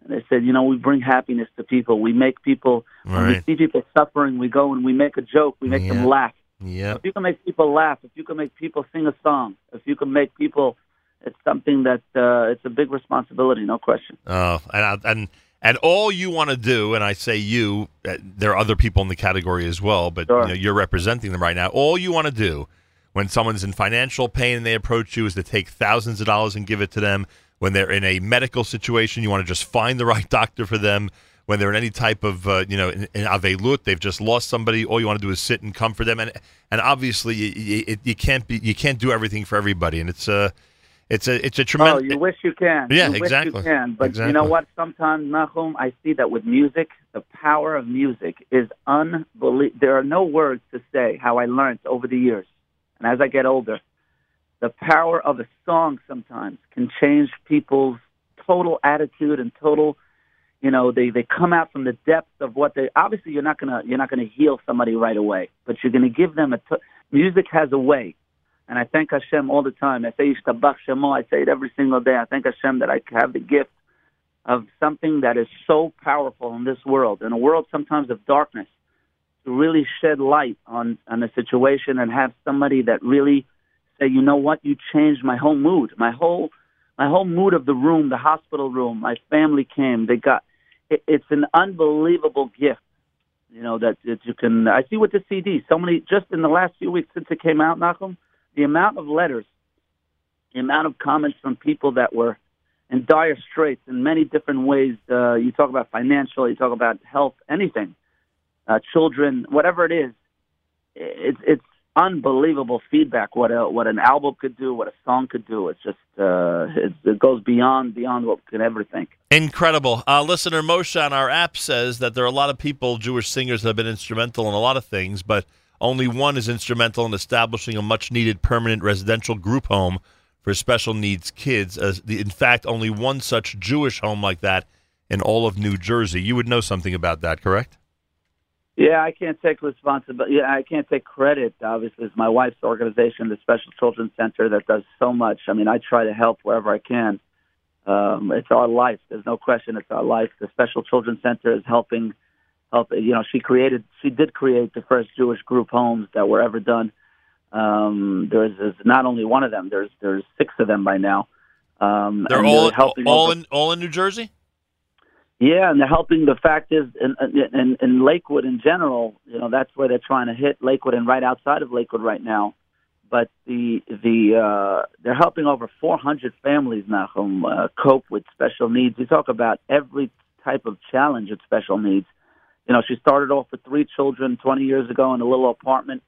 And they said, you know, we bring happiness to people. We make people, when we see people suffering, we go and we make a joke. We make Yeah. them laugh. Yeah. If you can make people laugh, if you can make people sing a song, if you can make people, it's something that uh, it's a big responsibility, no question. Oh, and I- and and all you want to do, and I say you, uh, there are other people in the category as well, but you know, you're representing them right now. All you want to do when someone's in financial pain and they approach you is to take thousands of dollars and give it to them. When they're in a medical situation, you want to just find the right doctor for them. When they're in any type of, uh, you know, in, in avelut, they've just lost somebody. All you want to do is sit and comfort them. And and obviously, you, you, you can't be, you can't do everything for everybody. And it's a, it's a, it's a tremendous. Oh, you wish you can. Yeah, you wish exactly. you can. But you know what? Sometimes, Nachum, I see that with music, the power of music is unbelievable. There are no words to say how I learned over the years. And as I get older, the power of a song sometimes can change people's total attitude and total you know they they come out from the depths of what they obviously you're not going to you're not going to heal somebody right away but you're going to give them a t- music has a way and I thank Hashem all the time. I say Yishtabach Shemo. I say it every single day. I thank Hashem that I have the gift of something that is so powerful in this world, in a world sometimes of darkness, to really shed light on on a situation and have somebody that really say, you know what, you changed my whole mood, my whole my whole mood of the room, the hospital room. My family came. They got. It, it's an unbelievable gift You know that, that you can. I see with the CD, so many just in the last few weeks since it came out, Nachum, the amount of letters, the amount of comments from people that were in dire straits in many different ways. Uh, you talk about financial, you talk about health, anything, uh, children, whatever it is. It's it's unbelievable feedback. What a what an album could do, what a song could do. It's just uh, it, it goes beyond beyond what we could ever think. Incredible. Uh, listener Moshe on our app says that there are a lot of people, Jewish singers, that have been instrumental in a lot of things, but only one is instrumental in establishing a much needed permanent residential group home for special needs kids. As the, in fact, only one such Jewish home like that in all of New Jersey. You would know something about that, correct? Yeah, I can't take responsibility. Yeah, I can't take credit. Obviously, it's my wife's organization, the Special Children's Center, that does so much. I mean, I try to help wherever I can. Um, it's our life. There's no question. It's our life. The Special Children's Center is helping. Help. You know, she created. She did create the first Jewish group homes that were ever done. Um, there's, there's not only one of them. There's there's six of them by now. Um, They're all helping all over- in all in New Jersey. Yeah, and they're helping. The fact is, in, in in Lakewood in general, you know, that's where they're trying to hit Lakewood and right outside of Lakewood right now. But the the uh, they're helping over 400 families now whom uh, cope with special needs. We talk about every type of challenge with special needs. You know, she started off with three children 20 years ago in a little apartment.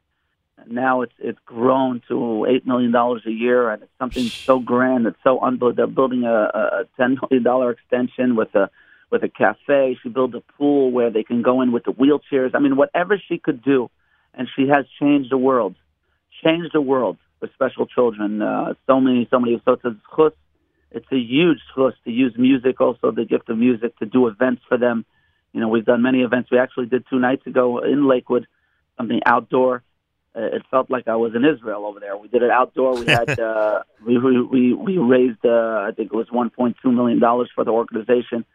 And now it's it's grown to eight million dollars a year, and it's something so grand. It's so unbelievable. They're building a, a ten million dollar extension with a with a cafe. She built a pool where they can go in with the wheelchairs. I mean, whatever she could do, and she has changed the world, changed the world for special children. Uh, so many, so many. So it's a zchus. It's a huge zchus to use music, also the gift of music, to do events for them. You know, we've done many events. We actually did two nights ago in Lakewood, something outdoor. Uh, it felt like I was in Israel over there. We did it outdoor. We had uh, we, we we we raised uh, I think it was 1.2 million dollars for the organization,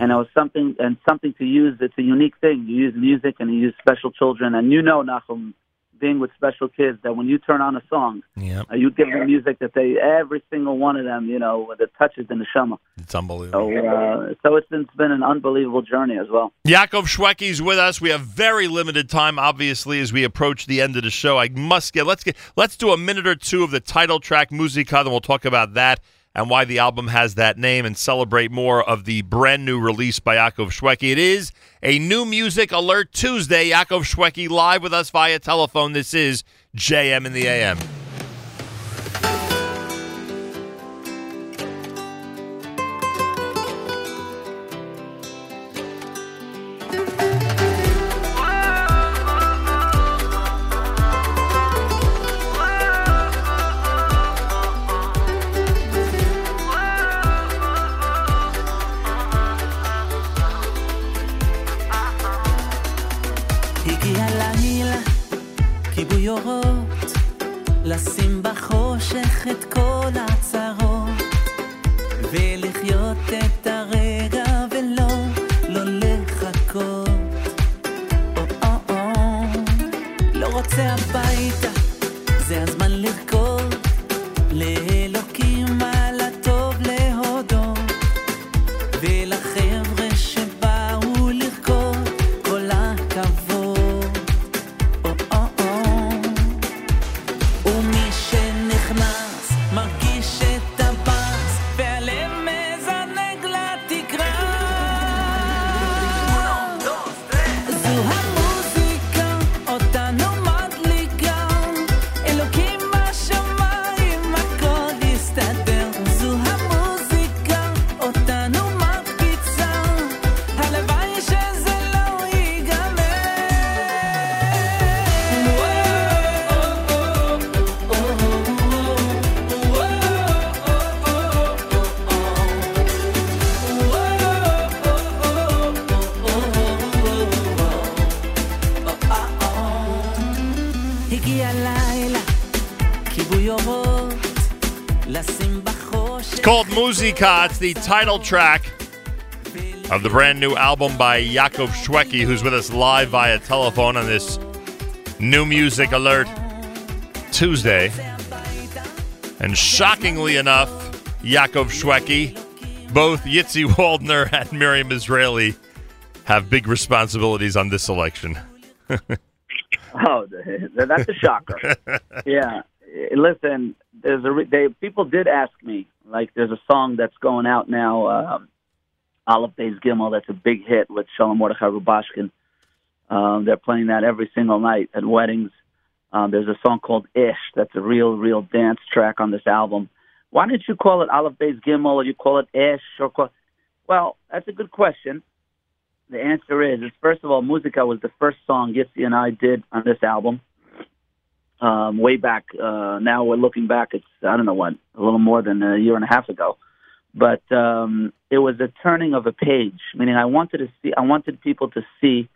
and it was something and something to use. It's a unique thing. You use music and you use special children, and you know, Nachum, being with special kids, that when you turn on a song, yeah. uh, you give them music that they every single one of them, you know, that touches in the neshama. It's unbelievable. So uh, so it's, it's been an unbelievable journey as well. Yaakov is with us. We have very limited time, obviously, as we approach the end of the show. I must get let's get let's do a minute or two of the title track Musica, then we'll talk about that and why the album has that name and celebrate more of the brand new release by Yaakov Shwekey. It is a new music alert Tuesday. Yaakov Shwekey live with us via telephone. This is JM in the AM. לראות, לשים בחושך את כל ה... called Musica. It's the title track of the brand new album by Yaakov Shwekey, who's with us live via telephone on this new music alert Tuesday. And shockingly enough, Yaakov Shwekey, both Yitzi Waldner and Miriam Israeli have big responsibilities on this election. Oh, that's a shocker. yeah. Listen, there's a re- they people did ask me like there's a song that's going out now, um, Aleph Beis Gimel. That's a big hit with Shalom Mordechai Rubashkin. Um, they're playing that every single night at weddings. Um, there's a song called Ish. That's a real, real dance track on this album. Why didn't you call it Aleph Beis Gimel or you call it Ish or call? Well, that's a good question. The answer is, is first of all, Musica was the first song Yitzi and I did on this album. Um, way back, uh, now we're looking back, it's, I don't know what, a little more than a year and a half ago. But, um, it was a turning of a page, meaning I wanted to see, I wanted people to see,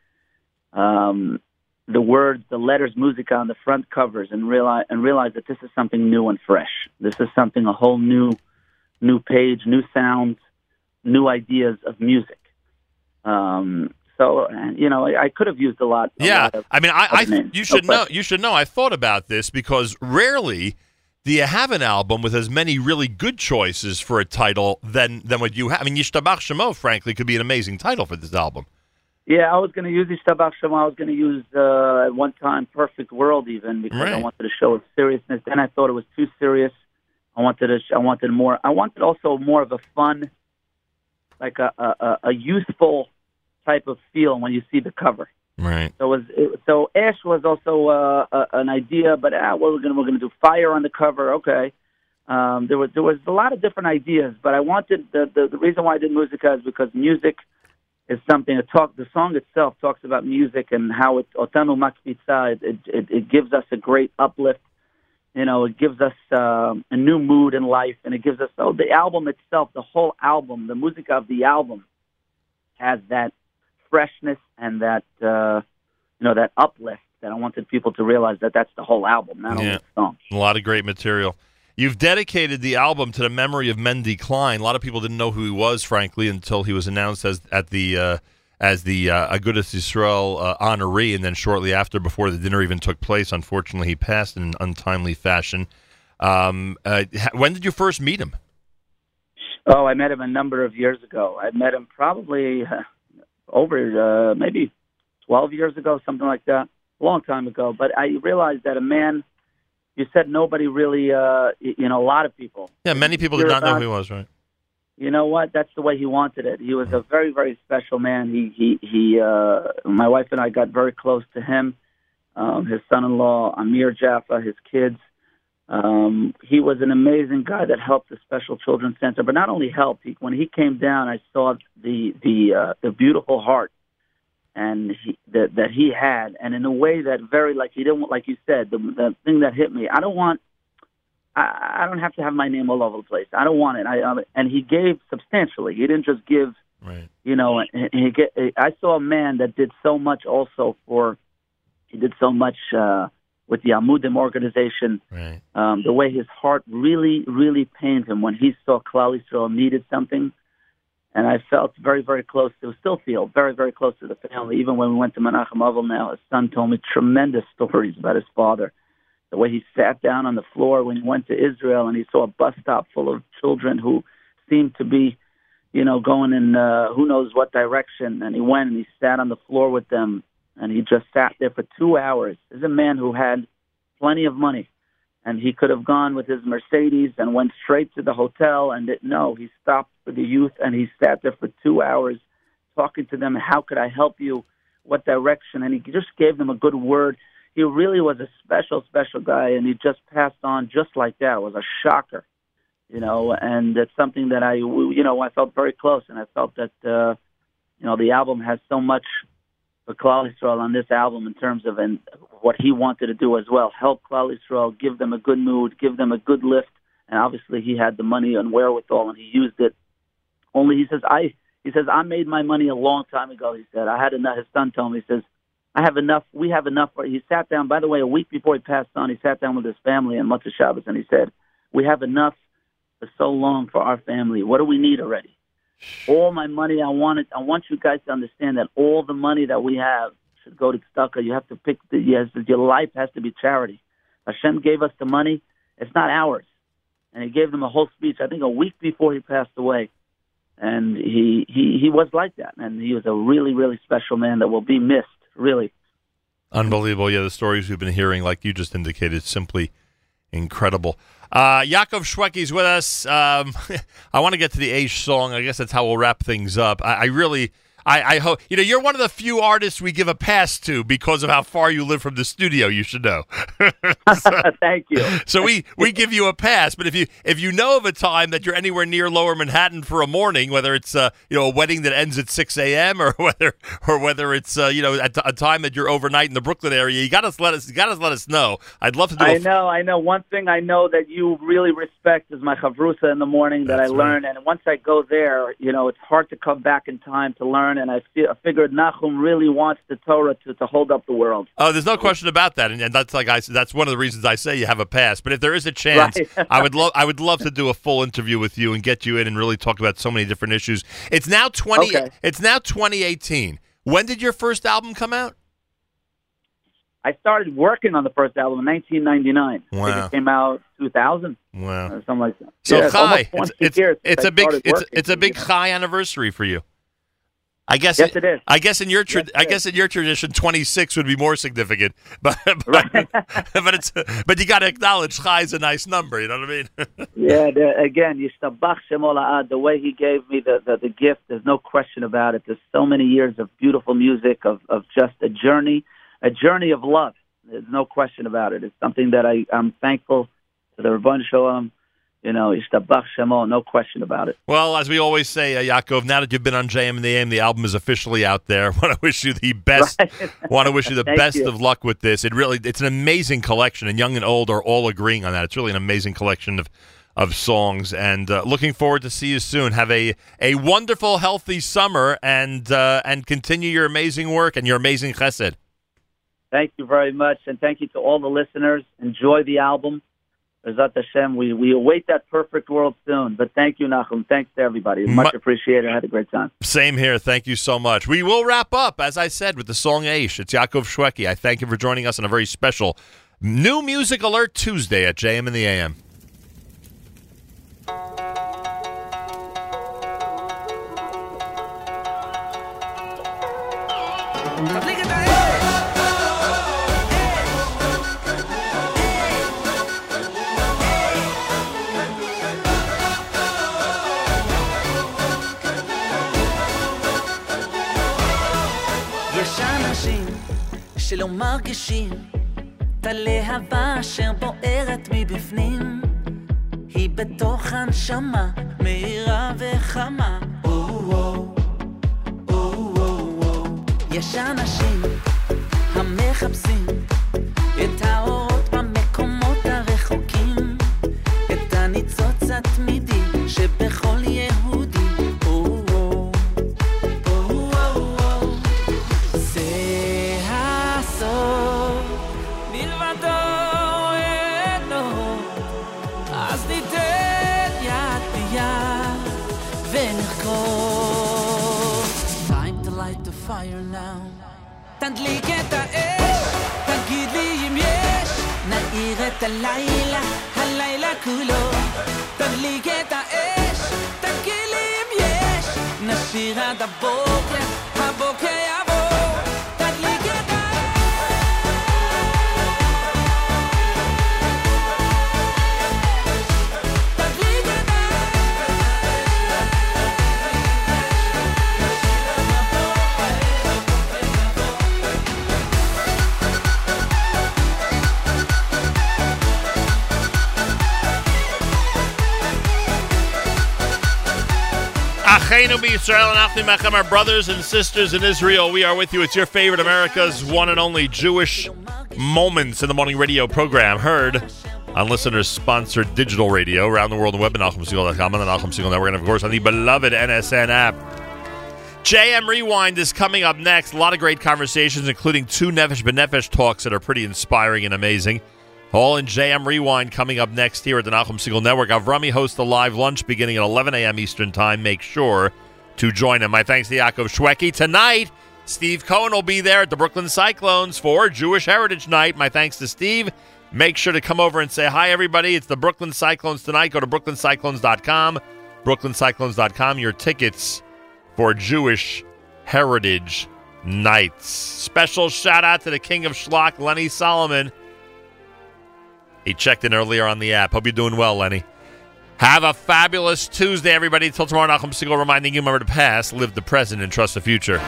um, the words, the letters Musica on the front covers and realize, and realize that this is something new and fresh. This is something, a whole new, new page, new sounds, new ideas of music. Um, so uh, you know, I, I could have used a lot. a Yeah, lot of I mean, I, I you should No know. You should know. I thought about this because rarely do you have an album with as many really good choices for a title than than what you have. I mean, Yishtabach Shemo, frankly, could be an amazing title for this album. Yeah, I was going to use Ishtabach Shema. I was going to use uh, at one time Perfect World even because I wanted to show its seriousness. Then I thought it was too serious. I wanted to. I wanted more. I wanted also more of a fun, like a a, a- a youthful type of feel when you see the cover. Right. So it was it, so Aish was also uh, a, an idea, but ah, well, we're gonna we're gonna do fire on the cover. Okay, um, there was there was a lot of different ideas, but I wanted the the, the reason why I did Musica is because music is something. that talk the song itself talks about music and how it otanu makpitza. It, it it gives us a great uplift. You know, it gives us um, a new mood in life, and it gives us oh the album itself, the whole album, the music of the album has that freshness and that uh, you know that uplift that I wanted people to realize that that's the whole album, not only Yeah. the song. A lot of great material. You've dedicated the album to the memory of Mendy Klein. A lot of people didn't know who he was, frankly, until he was announced as at the uh, as the uh, Agudas Yisrael uh, honoree, and then shortly after, before the dinner even took place, unfortunately, he passed in an untimely fashion. Um, uh, when did you first meet him? Oh, I met him a number of years ago. I met him probably over uh, maybe twelve years ago, something like that, a long time ago. But I realized that a man. You said nobody really, uh, you know, a lot of people. Yeah, many people did not know who he was, right? you know what? That's the way he wanted it. He was a very, very special man. He, he, he. Uh, my wife and I got very close to him. Um, his son-in-law, Amir Jaffa, his kids. Um, he was an amazing guy that helped the Special Children's Center. But not only helped, he, when he came down, I saw the the uh, the beautiful heart and he, that that he had, and in a way that very like he didn't like you said the the thing that hit me. I don't want I, I don't have to have my name all over the place. I don't want it. I um, and he gave substantially. He didn't just give. Right. You know, and he get. I saw a man that did so much also for. He did so much uh, with the Amudim organization. Right. Um, the way his heart really, really pained him when he saw Klal Yisrael needed something, and I felt very, very close to. Still feel very, very close to the family. Even when we went to Menachem Avel now, his son told me tremendous stories about his father the way he sat down on the floor when he went to Israel and he saw a bus stop full of children who seemed to be, you know, going in uh, who knows what direction. And he went and he sat on the floor with them and he just sat there for two hours. This is a man who had plenty of money and he could have gone with his Mercedes and went straight to the hotel and it, no, he stopped for the youth and he sat there for two hours talking to them. How could I help you? What direction? And he just gave them a good word he really was a special, special guy, and he just passed on just like that. It was a shocker, you know, and it's something that I, you know, I felt very close, and I felt that, uh, you know, the album has so much for Klal Yisrael on this album in terms of and what he wanted to do as well, help Klal Yisrael, give them a good mood, give them a good lift, and obviously he had the money and wherewithal, and he used it. Only he says, I, he says, I made my money a long time ago. He said, I had enough. His son told me, he says, I have enough. We have enough. He sat down. By the way, a week before he passed on, he sat down with his family on Motzei Shabbos, and he said, "We have enough for so long for our family. What do we need already? All my money. I want it. I want you guys to understand that all the money that we have should go to tzedakah. You have to pick. The, yes, your life has to be charity. Hashem gave us the money. It's not ours." And he gave them a whole speech. I think a week before he passed away. and he he he was like that, and he was a really really special man that will be missed. Really, Unbelievable. Yeah, the stories we've been hearing, like you just indicated, simply incredible. Uh, Yaakov Shwekey's with us. Um, I want to get to the Aish song. I guess that's how we'll wrap things up. I, I really, I, I hope, you know, you're one of the few artists we give a pass to because of how far you live from the studio. You should know. thank you. So we we give you a pass, but if you if you know of a time that you're anywhere near Lower Manhattan for a morning, whether it's uh, you know a wedding that ends at six a.m. or whether or whether it's uh, you know at a time that you're overnight in the Brooklyn area, you got to let us you got to let us know. I'd love to do. a know, I know. One thing I know that you really respect is my chavrusa in the morning that I learn, and once I go there, you know, it's hard to come back in time to learn. And I, feel, I figured Nachum really wants the Torah to, to hold up the world. Oh, there's no question about that, and, and that's like I that's one of the reasons I say you have a pass. But if there is a chance, Right. I would love I would love to do a full interview with you and get you in and really talk about so many different issues. It's now twenty. Okay. It's now 2018. When did your first album come out? I started working on the first album in 1999. I think Wow. it came out 2000 Wow. or something like that. So yeah, it's Chai, almost it's, 20 it's, it's I a big it's, it's a big high anniversary for you. I guess Yes, it is. I guess in your tra- I guess in your tradition, 26 would be more significant, but but, but it's but you got to acknowledge Chai is a nice number. You know what I mean? Yeah, the, again, Yishtabach Shemo La'ad, the way he gave me the, the, the gift, there's no question about it. There's so many years of beautiful music, of, of just a journey, a journey of love. There's no question about it. It's something that I, I'm thankful to the Ribono Shel Olam, you know, Yishtabach Shemo, no question about it. Well, as we always say, uh, Yaakov, now that you've been on JM in the AM, the album is officially out there. Want to wish you the best. Want to wish you the best you. of luck with this. It really, it's an amazing collection, and young and old are all agreeing on that. It's really an amazing collection of of songs, and uh, looking forward to see you soon. Have a a wonderful, healthy summer, and uh, and continue your amazing work and your amazing chesed. Thank you very much, and thank you to all the listeners. Enjoy the album. B'ezrat Hashem, we, we await that perfect world soon. But thank you, Nachum. Thanks to everybody. Much My, appreciated. I had a great time. Same here. Thank you so much. We will wrap up, as I said, with the song Aish. It's Yaakov Shwekey. I thank you for joining us on a very special New Music Alert Tuesday at JM in the AM. שלא מרגישים את הלהבה אשר בוערת מבפנים היא בתוך הנשמה מהירה וחמה. יש אנשים המחפשים את האורות הלילה, הלילה כולו. תדליק את האש, תגיד לי אם יש, נשיר עד הבוקר, And Achim Echem, our brothers and sisters in Israel. We are with you. It's your favorite America's one and only Jewish Moments in the Morning radio program, heard on listeners-sponsored digital radio around the world the web at NachumSegal.com and the Nachum Segal Network, and of course on the beloved NSN app. JM Rewind is coming up next. A lot of great conversations, including two Nefesh B'Nefesh talks that are pretty inspiring and amazing. All in JM Rewind coming up next here at the Nachum Segal Network. Avrami hosts a live lunch beginning at 11 a.m. Eastern Time. Make sure to join him. My thanks to Yaakov Shwekey. Tonight, Steve Cohen will be there at the Brooklyn Cyclones for Jewish Heritage Night. My thanks to Steve. Make sure to come over and say hi, everybody. It's the Brooklyn Cyclones tonight. Go to brooklyncyclones.com. BrooklynCyclones.com, your tickets for Jewish Heritage Nights. Special shout out to the king of schlock, Lenny Solomon. He checked in earlier on the app. Hope you're doing well, Lenny. Have a fabulous Tuesday, everybody. Till tomorrow, Nachum Segal reminding you remember the past, live the present, and trust the future.